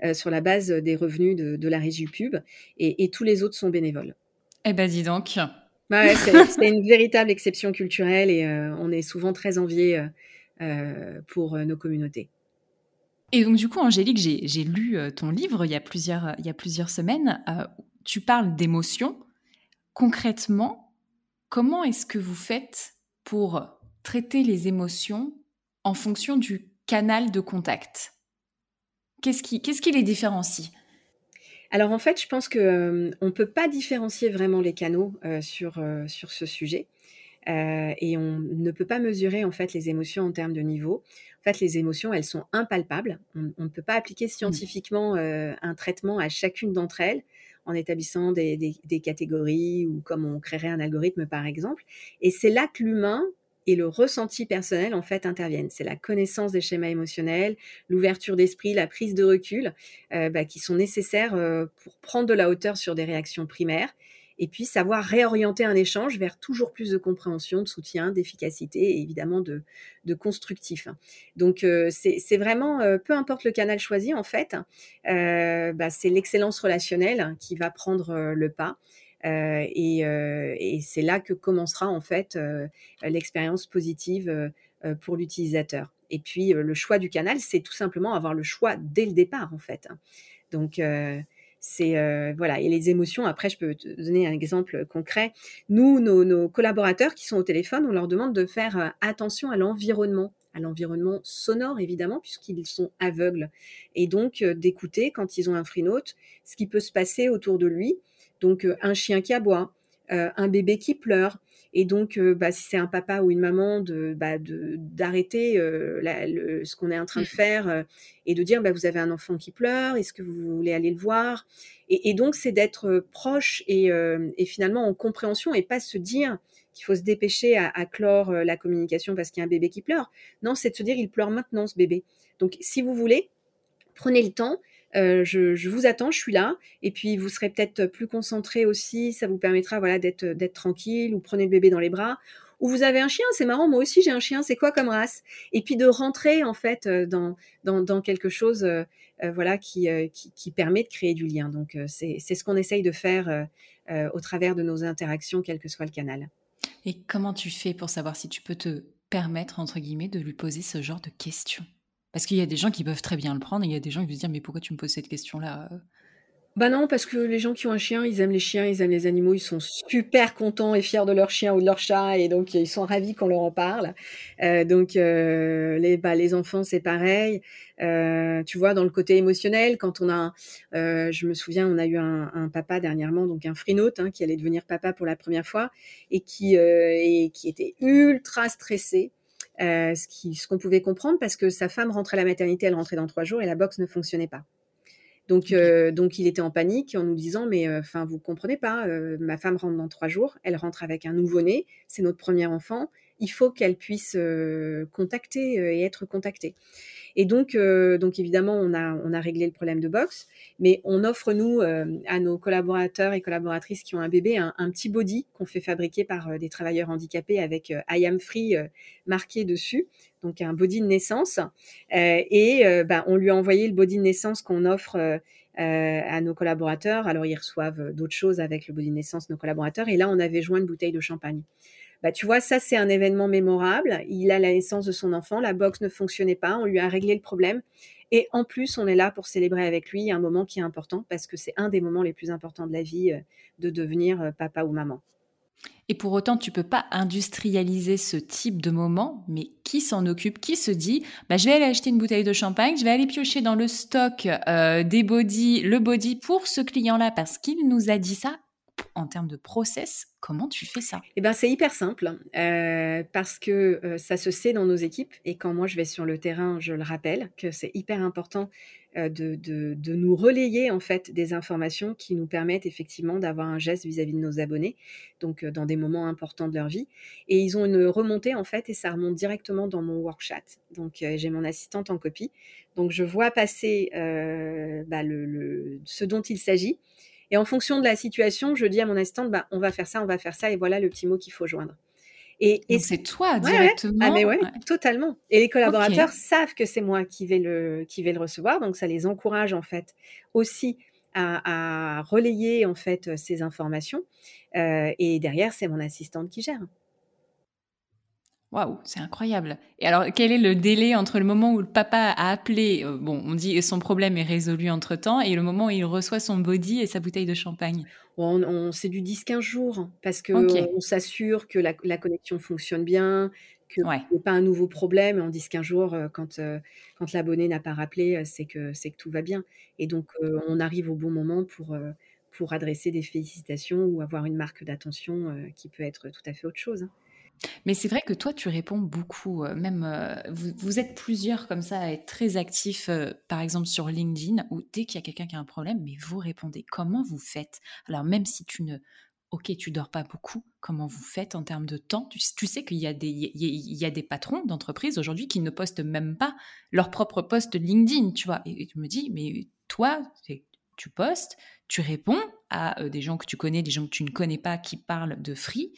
euh, sur la base des revenus de, de la régie pub. Et, et, tous les autres sont bénévoles. Eh ben, dis donc. Ouais, c'est une véritable exception culturelle et euh, on est souvent très enviés euh, pour nos communautés. Et donc, du coup, Angélique, j'ai lu ton livre il y a plusieurs, il y a plusieurs semaines. Euh, tu parles d'émotions. Concrètement, comment est-ce que vous faites pour traiter les émotions en fonction du canal de contact? Qu'est-ce qui, qu'est-ce qui les différencie? Alors en fait, je pense qu'on euh, ne peut pas différencier vraiment les canaux euh, sur, euh, sur ce sujet. Euh, et on ne peut pas mesurer en fait les émotions en termes de niveau. En fait, les émotions, elles sont impalpables. On, on ne peut pas appliquer scientifiquement euh, un traitement à chacune d'entre elles en établissant des, des, des, catégories ou comme on créerait un algorithme par exemple. Et c'est là que l'humain et le ressenti personnel en fait interviennent. C'est la connaissance des schémas émotionnels, l'ouverture d'esprit, la prise de recul euh, bah, qui sont nécessaires euh, pour prendre de la hauteur sur des réactions primaires et puis savoir réorienter un échange vers toujours plus de compréhension, de soutien, d'efficacité et évidemment de, constructif. Donc euh, c'est vraiment, euh, peu importe le canal choisi en fait, euh, bah, c'est l'excellence relationnelle qui va prendre le pas. Et, et c'est là que commencera en fait l'expérience positive pour l'utilisateur. Et puis le choix du canal, c'est tout simplement avoir le choix dès le départ en fait. Donc c'est euh, voilà et les émotions après je peux te donner un exemple concret. Nous nos, collaborateurs qui sont au téléphone on leur demande de faire euh, attention à l'environnement à l'environnement sonore évidemment puisqu'ils sont aveugles et donc euh, d'écouter quand ils ont un free note ce qui peut se passer autour de lui. Donc un chien qui aboie un bébé qui pleure et donc, euh, bah, si c'est un papa ou une maman, de bah, d'arrêter euh, ce qu'on est en train de faire euh, et de dire, bah, vous avez un enfant qui pleure, est-ce que vous voulez aller le voir? Et, et, donc, c'est d'être proche et, et, finalement en compréhension et pas se dire qu'il faut se dépêcher à, à clore la communication parce qu'il y a un bébé qui pleure. Non, c'est de se dire, il pleure maintenant, ce bébé. Donc, si vous voulez, prenez le temps euh, je, vous attends, je suis là. Et puis vous serez peut-être plus concentré aussi. Ça vous permettra voilà d'être tranquille. Ou prenez le bébé dans les bras. Ou vous avez un chien, c'est marrant. Moi aussi j'ai un chien. C'est quoi comme race? Et puis de rentrer en fait dans dans, dans quelque chose euh, voilà qui, euh, qui, qui permet de créer du lien. Donc c'est c'est ce qu'on essaye de faire au travers de nos interactions, quel que soit le canal. Et comment tu fais pour savoir si tu peux te permettre entre guillemets de lui poser ce genre de questions? Parce qu'il y a des gens qui peuvent très bien le prendre et il y a des gens qui vont se dire mais pourquoi tu me poses cette question-là bah non, parce que les gens qui ont un chien, ils aiment les chiens, ils aiment les animaux, ils sont super contents et fiers de leur chien ou de leur chat, et donc ils sont ravis qu'on leur en parle. Euh, donc euh, les, bah, les enfants, c'est pareil. Euh, tu vois, dans le côté émotionnel, quand on a, je me souviens, on a eu un, papa dernièrement, donc un freenote, hein, qui allait devenir papa pour la première fois et qui, et qui était ultra stressé. Euh, ce qu'on ce pouvait comprendre parce que sa femme rentrait à la maternité, elle rentrait dans trois jours et la box ne fonctionnait pas. Donc, okay. euh, donc il était en panique en nous disant mais enfin euh, vous comprenez pas, euh, ma femme rentre dans trois jours, elle rentre avec un nouveau-né, c'est notre premier enfant, il faut qu'elle puisse euh, contacter et être contactée. Et donc, donc évidemment, on a, on a réglé le problème de box, mais on offre, nous, à nos collaborateurs et collaboratrices qui ont un bébé, un, petit body qu'on fait fabriquer par des travailleurs handicapés avec I am free marqué dessus, donc un body de naissance. et bah, on lui a envoyé le body de naissance qu'on offre. à nos collaborateurs. Alors, ils reçoivent d'autres choses avec le body de naissance, nos collaborateurs. Et là, on avait joint une bouteille de champagne. Bah, tu vois, ça, c'est un événement mémorable. Il a la naissance de son enfant, la box ne fonctionnait pas, on lui a réglé le problème. Et en plus, on est là pour célébrer avec lui un moment qui est important parce que c'est un des moments les plus importants de la vie de devenir papa ou maman. Et pour autant, tu peux pas industrialiser ce type de moment, mais qui s'en occupe? Qui se dit, bah, je vais aller acheter une bouteille de champagne, je vais aller piocher dans le stock euh, des body, le body pour ce client-là parce qu'il nous a dit ça en termes de process, comment tu fais ça? Eh ben, c'est hyper simple euh, parce que euh, ça se sait dans nos équipes et quand moi je vais sur le terrain, je le rappelle que c'est hyper important euh, de, de, nous relayer en fait des informations qui nous permettent effectivement d'avoir un geste vis-à-vis de nos abonnés, donc dans des moments importants de leur vie. Et ils ont une remontée en fait et ça remonte directement dans mon workchat. Donc j'ai mon assistante en copie, donc je vois passer bah, le, ce dont il s'agit. Et en fonction de la situation, je dis à mon assistante, bah, on va faire ça, on va faire ça, et voilà le petit mot qu'il faut joindre. Et, c'est toi directement. Ah mais ouais, totalement. Et les collaborateurs savent que c'est moi qui vais le qui vais le recevoir, donc ça les encourage en fait aussi à, relayer en fait ces informations. Euh, et derrière, c'est mon assistante qui gère. Waouh, c'est incroyable. Et alors, quel est le délai entre le moment où le papa a appelé, euh, bon, on dit son problème est résolu entre temps, et le moment où il reçoit son body et sa bouteille de champagne? On, C'est du 10-15 jours, parce qu'on on, s'assure que la, connexion fonctionne bien, qu'il n'y ait pas un nouveau problème. En 10-15 jours, euh, quand, euh, quand l'abonné n'a pas rappelé, c'est que, que tout va bien. Et donc, on arrive au bon moment pour, pour adresser des félicitations ou avoir une marque d'attention qui peut être tout à fait autre chose. Hein. Mais c'est vrai que toi, tu réponds beaucoup. Euh, même, euh, vous, êtes plusieurs comme ça à être très actifs, euh, par exemple sur LinkedIn, où dès qu'il y a quelqu'un qui a un problème, mais vous répondez. Comment vous faites? Alors même si tu ne, ok, tu dors pas beaucoup, comment vous faites en termes de temps? Tu, sais qu'il y a des, y, a des patrons d'entreprises aujourd'hui qui ne postent même pas leur propre post LinkedIn, tu vois. Et, tu me dis, mais toi, tu postes, tu réponds à des gens que tu connais, des gens que tu ne connais pas qui parlent de free.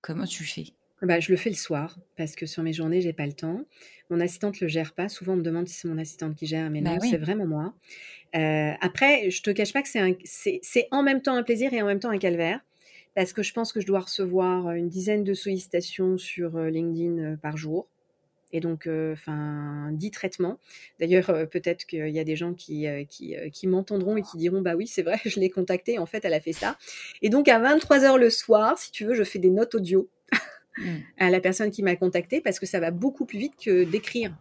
Comment tu fais? Bah, je le fais le soir parce que sur mes journées, j'ai pas le temps. Mon assistante le gère pas. Souvent, on me demande si c'est mon assistante qui gère, mais bah non, c'est vraiment moi. Euh, après, je te cache pas que c'est en même temps un plaisir et en même temps un calvaire parce que je pense que je dois recevoir une dizaine de sollicitations sur euh, LinkedIn euh, par jour. Et donc, enfin, dix traitements. D'ailleurs, peut-être qu'il y a des gens qui, qui, qui m'entendront et qui diront, bah oui, c'est vrai, je l'ai contactée, en fait, elle a fait ça. Et donc, à 23 heures le soir, si tu veux, je fais des notes audio Mm. à la personne qui m'a contacté parce que ça va beaucoup plus vite que d'écrire.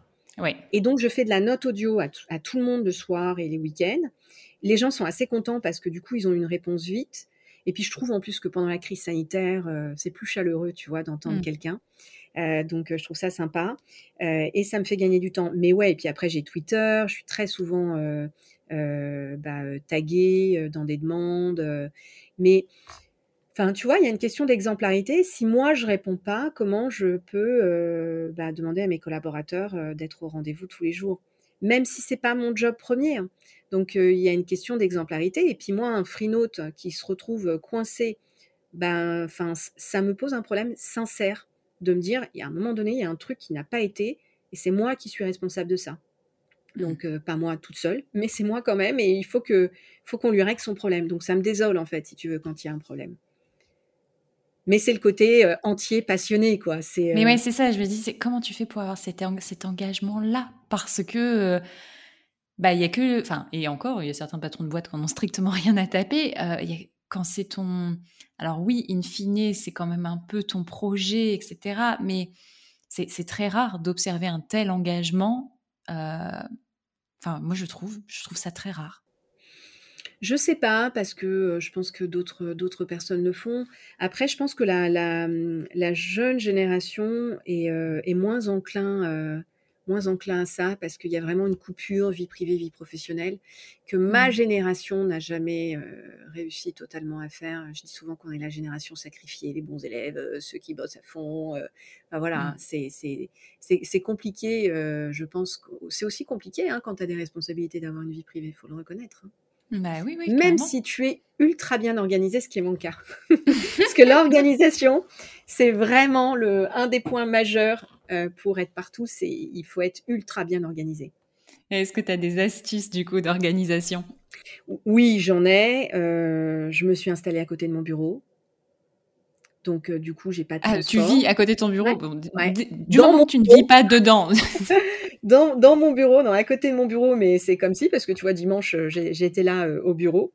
Et donc, je fais de la note audio à, tout le monde le soir et les week-ends. Les gens sont assez contents parce que du coup, ils ont une réponse vite. Et puis, je trouve en plus que pendant la crise sanitaire, euh, c'est plus chaleureux, tu vois, d'entendre mm. quelqu'un. Euh, donc, je trouve ça sympa. Euh, et ça me fait gagner du temps. Mais ouais, et puis après, j'ai Twitter. Je suis très souvent bah, taguée dans des demandes. mais Enfin, tu vois, il y a une question d'exemplarité. Si moi je réponds pas, comment je peux euh, bah, demander à mes collaborateurs euh, d'être au rendez-vous tous les jours, même si c'est pas mon job premier. Hein. Donc euh, il y a une question d'exemplarité. Et puis moi, un freenote qui se retrouve coincé, ben, enfin, ça me pose un problème sincère de me dire, il y a un moment donné, il y a un truc qui n'a pas été, et c'est moi qui suis responsable de ça. Mmh. Donc pas moi toute seule, mais c'est moi quand même, et il faut que, faut qu'on lui règle son problème. Donc ça me désole en fait, si tu veux, quand il y a un problème mais c'est le côté euh, entier, passionné, quoi. C'est. Mais euh ouais, c'est ça. Je me dis, c'est comment tu fais pour avoir cet, cet engagement-là? Parce que, euh, bah, il y a que, enfin, et encore, il y a certains patrons de boîte qui n'en ont strictement rien à taper. quand c'est ton, alors oui, in fine, c'est quand même un peu ton projet, etc. Mais c'est très rare d'observer un tel engagement. Enfin, moi, je trouve, je trouve ça très rare. Je sais pas, parce que je pense que d'autres d'autres personnes le font. Après, je pense que la, la, la jeune génération est, est moins enclin moins enclin à ça parce qu'il y a vraiment une coupure vie privée vie professionnelle que ma mmh. génération n'a jamais réussi totalement à faire. Je dis souvent qu'on est la génération sacrifiée, les bons élèves, ceux qui bossent à fond. voilà, mmh. c'est c'est compliqué. je pense que c'est aussi compliqué hein, quand tu as des responsabilités d'avoir une vie privée, il faut le reconnaître. Hein. Bah oui, oui, Même si tu es ultra bien organisé, ce qui est mon cas. Parce que l'organisation, c'est vraiment le, un des points majeurs euh, pour être partout, c'est il faut être ultra bien organisé. Est-ce que tu as des astuces du coup d'organisation? Oui, j'en ai. Euh, je me suis installée à côté de mon bureau. Donc, euh, du coup, j'ai pas de ah, Tu vis à côté de ton bureau? Du moment tu ne vis pas dedans. dans, dans, mon bureau, dans à côté de mon bureau, mais c'est comme si, parce que tu vois, dimanche, euh, j'étais là euh, au bureau.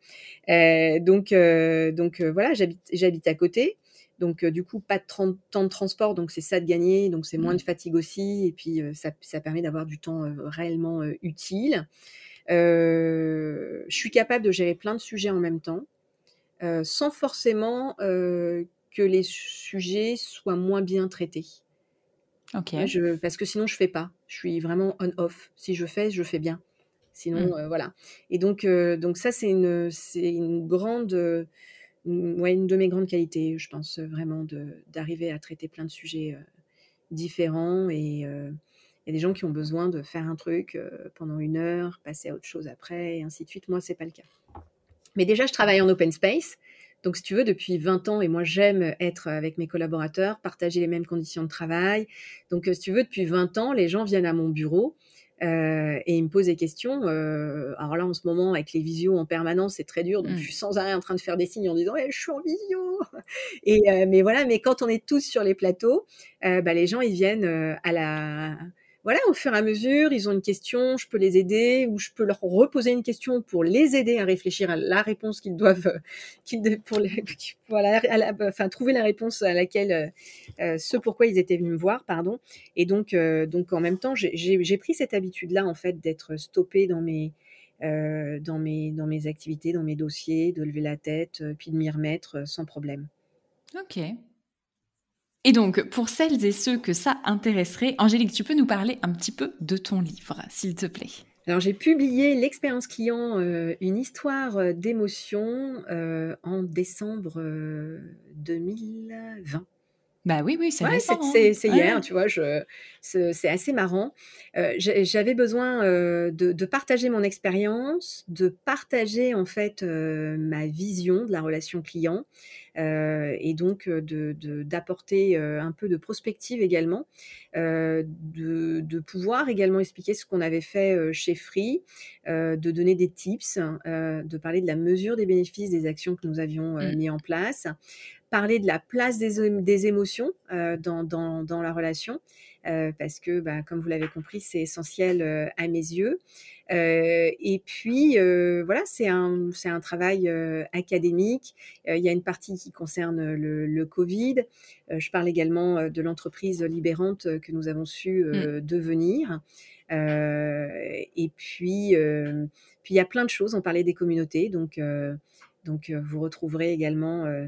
donc, donc voilà, j'habite à côté. Donc, du coup, pas de temps de transport, donc c'est ça de gagner, donc c'est moins mmh. de fatigue aussi, et puis ça, ça, permet d'avoir du temps réellement utile. je suis capable de gérer plein de sujets en même temps, sans forcément que les sujets soient moins bien traités. Je, parce que sinon, je fais pas. Je suis vraiment on-off. Si je fais, je fais bien. Sinon, mmh. voilà. Et donc, donc ça, c'est une, c'est une grande, ouais, une de mes grandes qualités, je pense vraiment, d'arriver à traiter plein de sujets différents. Et il y a des gens qui ont besoin de faire un truc pendant une heure, passer à autre chose après, et ainsi de suite. Moi, c'est pas le cas. Mais déjà, je travaille en open space. Donc, si tu veux, depuis 20 ans, et moi, j'aime être avec mes collaborateurs, partager les mêmes conditions de travail. Donc, si tu veux, depuis 20 ans, les gens viennent à mon bureau euh, et ils me posent des questions. Euh, alors là, en ce moment, avec les visios en permanence, c'est très dur. Donc, mmh. je suis sans arrêt en train de faire des signes en disant eh, Je suis en visio et, euh, Mais voilà, mais quand on est tous sur les plateaux, bah, les gens, ils viennent à la voilà, au fur et à mesure, ils ont une question, je peux les aider ou je peux leur reposer une question pour les aider à réfléchir à la réponse qu'ils doivent, euh, qu'ils enfin trouver la réponse à laquelle euh, euh, ce pourquoi ils étaient venus me voir, pardon. Et donc, donc en même temps, j'ai pris cette habitude-là en fait d'être stoppé dans mes dans mes dans mes activités, dans mes dossiers, de lever la tête, puis de m'y remettre sans problème. Ok, et donc, pour celles et ceux que ça intéresserait, Angélique, tu peux nous parler un petit peu de ton livre, s'il te plaît? Alors j'ai publié l'expérience client, euh, une histoire euh, d'émotion euh, en décembre 2020. Bah oui, oui, c'est ouais, C'est hein. hier, tu vois, c'est assez marrant. J'avais besoin de, de, partager mon expérience, de partager en fait ma vision de la relation client, euh, et donc d'apporter de, un peu de prospective également, de, pouvoir également expliquer ce qu'on avait fait chez Free, de donner des tips, de parler de la mesure des bénéfices des actions que nous avions mmh. mis en place, parler de la place des, des émotions dans, dans, dans, la relation, parce que, bah, comme vous l'avez compris, c'est essentiel à mes yeux. Euh, et puis, euh, voilà, c'est un, un travail euh, académique. il y a une partie qui concerne le, le Covid. je parle également de l'entreprise libérante que nous avons su mmh. devenir. et puis, puis, il y a plein de choses. On parlait des communautés. Donc, donc vous retrouverez également euh,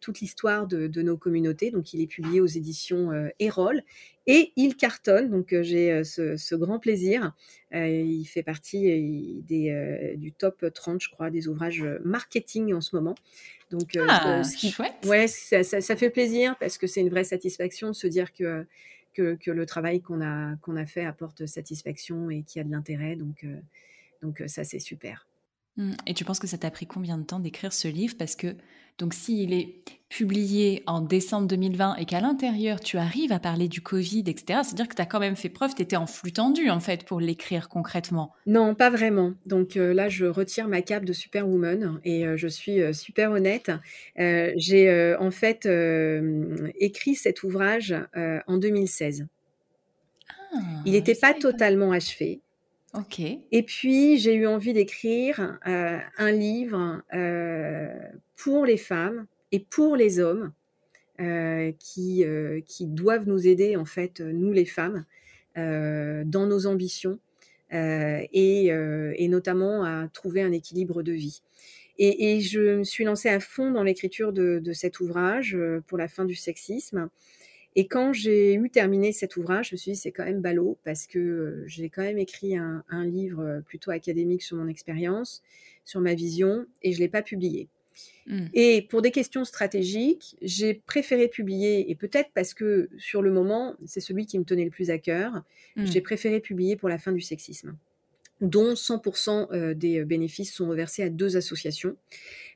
toute l'histoire de, nos communautés. Donc, il est publié aux éditions euh, Erol et il cartonne. Donc, euh, j'ai ce, grand plaisir. il fait partie des, du top 30, je crois, des ouvrages marketing en ce moment. Donc, ah, chouette. Ouais, ça, ça, fait plaisir parce que c'est une vraie satisfaction de se dire que, que, que le travail qu'on a, qu'on a fait apporte satisfaction et qu'il y a de l'intérêt. Donc, donc, ça, c'est super. Mmh. Et tu penses que ça t'a pris combien de temps d'écrire ce livre? Parce que donc s'il est publié en décembre 2020 et qu'à l'intérieur tu arrives à parler du Covid, etc., c'est-à-dire que tu as quand même fait preuve, tu étais en flux tendu en fait pour l'écrire concrètement. Non, pas vraiment. Donc euh, là, je retire ma cape de superwoman et euh, je suis euh, super honnête. J'ai en fait écrit cet ouvrage en 2016. Ah, Il n'était pas totalement achevé. Ok. Et puis, j'ai eu envie d'écrire un livre pour les femmes et pour les hommes euh, qui, euh, qui doivent nous aider, en fait, nous les femmes, euh, dans nos ambitions et, notamment à trouver un équilibre de vie. Et, je me suis lancée à fond dans l'écriture de, cet ouvrage pour la fin du sexisme. Et quand j'ai eu terminé cet ouvrage, je me suis dit c'est quand même ballot parce que j'ai quand même écrit un, un, livre plutôt académique sur mon expérience, sur ma vision, et je l'ai pas publié. Mmh. Et pour des questions stratégiques, j'ai préféré publier, et peut-être parce que sur le moment, c'est celui qui me tenait le plus à cœur, mmh. j'ai préféré publier pour la fin du sexisme dont 100% euh, des bénéfices sont reversés à deux associations.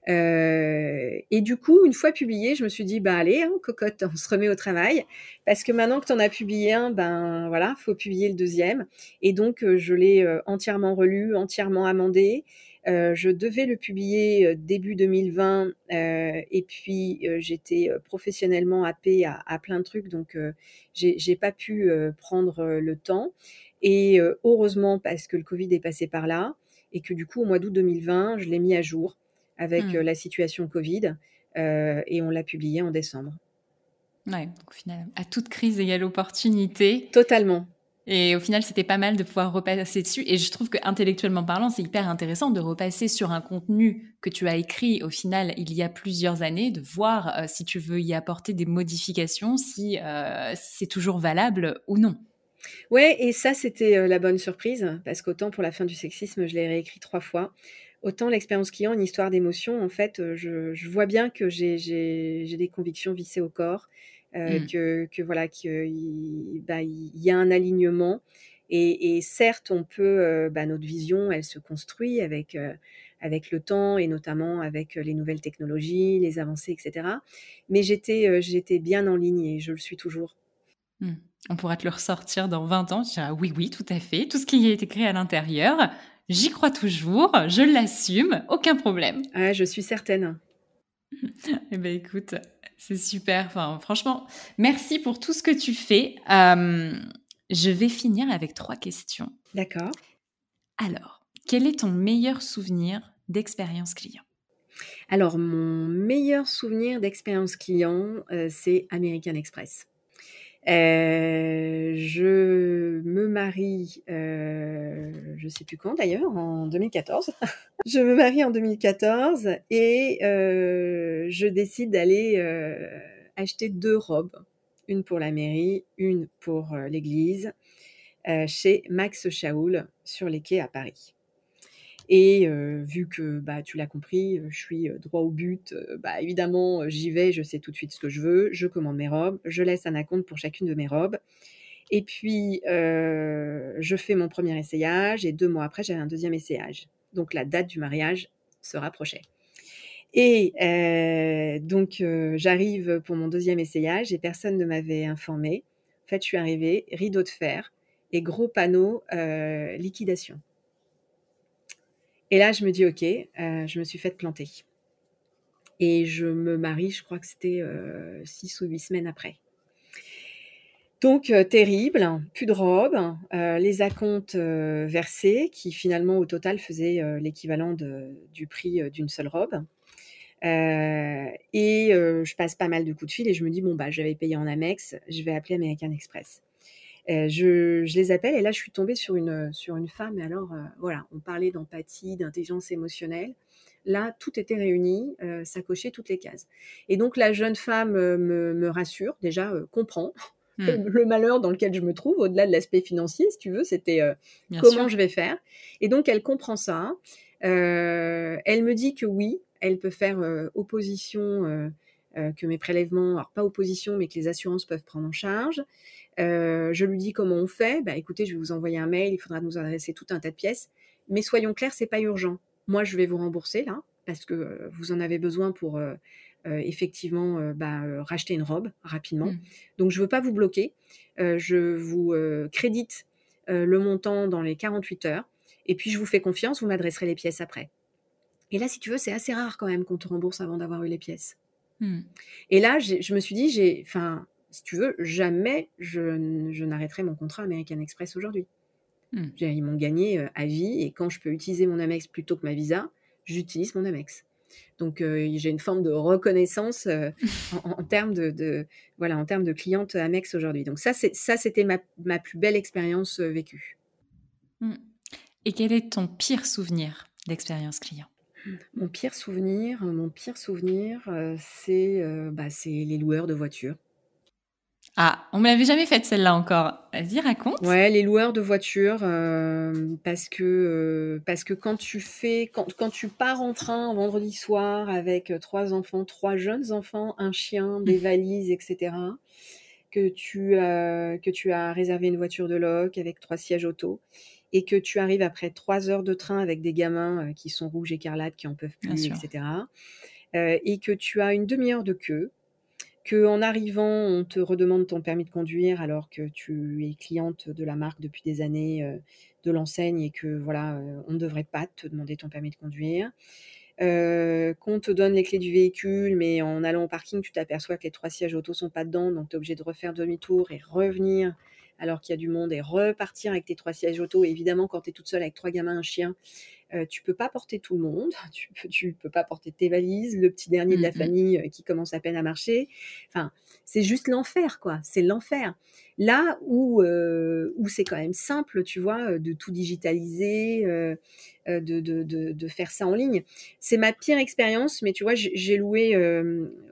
Euh, et du coup, une fois publié, je me suis dit, bah allez, hein, cocotte, on se remet au travail, parce que maintenant que tu en as publié un, ben voilà, faut publier le deuxième. Et donc, euh, je l'ai entièrement relu, entièrement amendé, euh, je devais le publier euh, début 2020 euh, et puis j'étais professionnellement happée à, à, plein de trucs, donc j'ai pas pu prendre le temps. Et heureusement parce que le Covid est passé par là et que du coup au mois d'août 2020, je l'ai mis à jour avec mmh. la situation Covid. et on l'a publié en décembre. Ouais, donc au final, à toute crise égale opportunité. Totalement. Et au final, c'était pas mal de pouvoir repasser dessus. Et je trouve que intellectuellement parlant, c'est hyper intéressant de repasser sur un contenu que tu as écrit au final il y a plusieurs années, de voir euh, si tu veux y apporter des modifications, si, euh, c'est toujours valable ou non. Ouais, et ça, c'était euh, la bonne surprise, parce qu'autant pour la fin du sexisme, je l'ai réécrit trois fois. Autant l'expérience client, une histoire d'émotion, en fait, je, vois bien que j'ai des convictions vissées au corps mmh. que, que, voilà qu'il bah, y a un alignement. Et, et certes, on peut, euh, bah, notre vision, elle se construit avec euh, avec le temps et notamment avec les nouvelles technologies, les avancées, etc. Mais j'étais j'étais bien en ligne et je le suis toujours. Mmh. On pourra te le ressortir dans 20 ans. Oui, oui, tout à fait. Tout ce qui est écrit à l'intérieur, j'y crois toujours, je l'assume, aucun problème. Ah, je suis certaine. eh bien, écoute, c'est super. Enfin, franchement, merci pour tout ce que tu fais. Euh, je vais finir avec trois questions. D'accord. Alors, quel est ton meilleur souvenir d'expérience client? Alors, mon meilleur souvenir d'expérience client, euh, c'est American Express. Euh, je me marie, euh, je sais plus quand d'ailleurs, en 2014. je me marie en 2014 et euh, je décide d'aller euh, acheter deux robes, une pour la mairie, une pour l'église, chez Max Chaoul sur les quais à Paris. Et vu que bah, tu l'as compris, je suis droit au but, bah, évidemment, j'y vais, je sais tout de suite ce que je veux, je commande mes robes, je laisse un acompte pour chacune de mes robes. Et puis, je fais mon premier essayage et deux mois après, j'avais un deuxième essayage. Donc, la date du mariage se rapprochait. Et donc, j'arrive pour mon deuxième essayage et personne ne m'avait informé. En fait, je suis arrivée, rideau de fer et gros panneau liquidation. Et là, je me dis, OK, euh, je me suis faite planter. Et je me marie, je crois que c'était euh, six ou huit semaines après. Donc, euh, terrible, plus de robe, les acomptes versés, qui finalement au total faisaient l'équivalent du prix d'une seule robe. et je passe pas mal de coups de fil et je me dis, bon, bah, j'avais payé en Amex, je vais appeler American Express. Euh, je, je, les appelle et là, je suis tombée sur une, sur une femme. Et alors, euh, voilà, on parlait d'empathie, d'intelligence émotionnelle. Là, tout était réuni, euh, ça cochait toutes les cases. Et donc, la jeune femme me, me rassure, déjà comprend hmm. le malheur dans lequel je me trouve, au-delà de l'aspect financier, si tu veux, c'était comment je vais faire? Et donc, elle comprend ça. elle me dit que oui, elle peut faire opposition, que mes prélèvements, alors pas opposition, mais que les assurances peuvent prendre en charge. Euh, je lui dis comment on fait. Bah, écoutez, je vais vous envoyer un mail. Il faudra nous adresser tout un tas de pièces. Mais soyons clairs, c'est pas urgent. Moi, je vais vous rembourser là parce que euh, vous en avez besoin pour euh, effectivement bah, racheter une robe rapidement. Mmh. Donc, je veux pas vous bloquer. je vous crédite le montant dans les 48 heures. Et puis, je vous fais confiance. Vous m'adresserez les pièces après. Et là, si tu veux, c'est assez rare quand même qu'on te rembourse avant d'avoir eu les pièces. Mmh. Et là, je me suis dit, j'ai, enfin, si tu veux, jamais je, n'arrêterai mon contrat American Express aujourd'hui. Hmm. Ils m'ont gagné euh, à vie et quand je peux utiliser mon Amex plutôt que ma Visa, j'utilise mon Amex. Donc euh, j'ai une forme de reconnaissance euh, en, termes de, voilà en termes de cliente Amex aujourd'hui. Donc ça c'est ça c'était ma, plus belle expérience vécue. Hmm. Et quel est ton pire souvenir d'expérience client? Mon pire souvenir, mon pire souvenir, c'est bah, c'est les loueurs de voitures. Ah, on me l'avait jamais faite celle-là encore. Vas-y, raconte. Ouais, les loueurs de voitures, euh, parce que euh, parce que quand tu fais quand, quand tu pars en train vendredi soir avec euh, trois enfants, trois jeunes enfants, un chien, des mmh. valises, etc. Que tu as que tu as réservé une voiture de loc avec trois sièges auto et que tu arrives après trois heures de train avec des gamins qui sont rouges écarlates, qui en peuvent plus, etc. et que tu as une demi-heure de queue qu'en arrivant, on te redemande ton permis de conduire alors que tu es cliente de la marque depuis des années, euh, de l'enseigne et que voilà, euh, on ne devrait pas te demander ton permis de conduire. Euh, qu'on te donne les clés du véhicule, mais en allant au parking, tu t'aperçois que les trois sièges auto sont pas dedans, donc tu es obligé de refaire demi-tour et revenir alors qu'il y a du monde et repartir avec tes trois sièges auto. évidemment, quand tu es toute seule avec trois gamins, un chien, euh, tu peux pas porter tout le monde, tu peux, tu peux pas porter tes valises, le petit dernier de la famille euh, qui commence à peine à marcher. Enfin, c'est juste l'enfer, quoi. C'est l'enfer. Là où, euh, où c'est quand même simple, tu vois, euh, de tout digitaliser, de, de, de, de faire ça en ligne. C'est ma pire expérience, mais tu vois, j'ai loué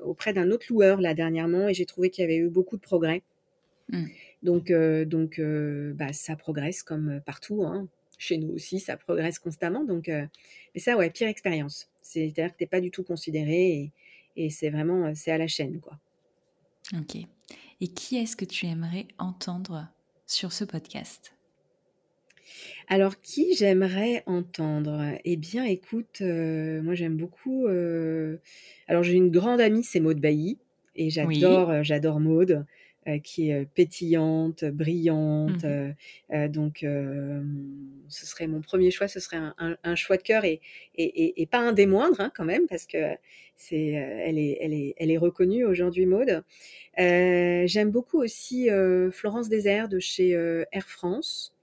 auprès d'un autre loueur là dernièrement et j'ai trouvé qu'il y avait eu beaucoup de progrès. Mmh. Donc, euh, donc euh, bah, ça progresse comme partout. Hein. Chez nous aussi, ça progresse constamment. Donc, euh, mais ça, ouais, pire expérience. C'est-à-dire que t'es pas du tout considéré et, et c'est vraiment, euh, c'est à la chaîne, quoi. Ok. Et qui est-ce que tu aimerais entendre sur ce podcast? Alors, qui j'aimerais entendre? Eh bien, écoute, euh, moi j'aime beaucoup. euh, Alors, j'ai une grande amie, c'est Maud Bailly, et j'adore, euh, j'adore Maud, euh, qui est euh, pétillante, brillante. Mhm. euh, donc, ce serait mon premier choix, ce serait un, un- un choix de cœur et, et, et- et pas un des moindres hein, quand même, parce que c'est, elle est, elle est, elle est reconnue aujourd'hui, Maud. Euh, j'aime beaucoup aussi Florence Désert de chez Air France.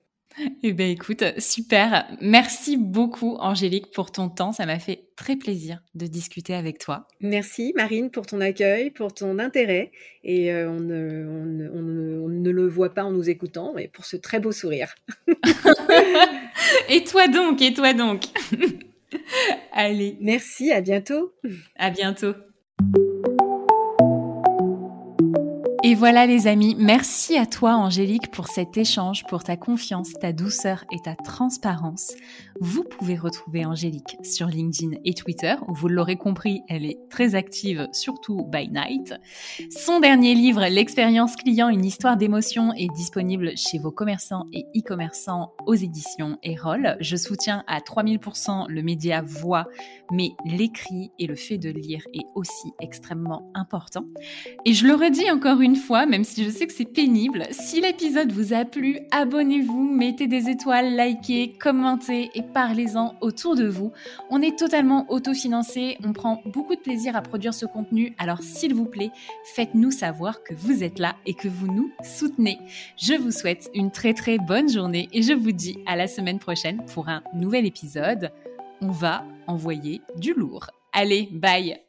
Eh bien, écoute, super. Merci beaucoup, Angélique, pour ton temps. Ça m'a fait très plaisir de discuter avec toi. Merci Marine pour ton accueil, pour ton intérêt. Et euh, on, ne, on ne- on ne- on ne le voit pas en nous écoutant, mais pour ce très beau sourire. et toi donc, et toi donc. Allez, Merci, à bientôt. à bientôt. Et voilà les amis, merci à toi Angélique pour cet échange, pour ta confiance, ta douceur et ta transparence. Vous pouvez retrouver Angélique sur LinkedIn et Twitter, où vous l'aurez compris, elle est très active, surtout by night. Son dernier livre, L'expérience client, une histoire d'émotion, est disponible chez vos commerçants et e-commerçants aux éditions Erol. Je soutiens à 3000% le média voix, mais l'écrit et le fait de lire est aussi extrêmement important. Et je le redis encore une même si je sais que c'est pénible, si l'épisode vous a plu, abonnez-vous, mettez des étoiles, likez, commentez et parlez-en autour de vous. On est totalement autofinancé, on prend beaucoup de plaisir à produire ce contenu, alors s'il vous plaît, faites-nous savoir que vous êtes là et que vous nous soutenez. Je vous souhaite une très très bonne journée et je vous dis à la semaine prochaine pour un nouvel épisode. On va envoyer du lourd. Allez, bye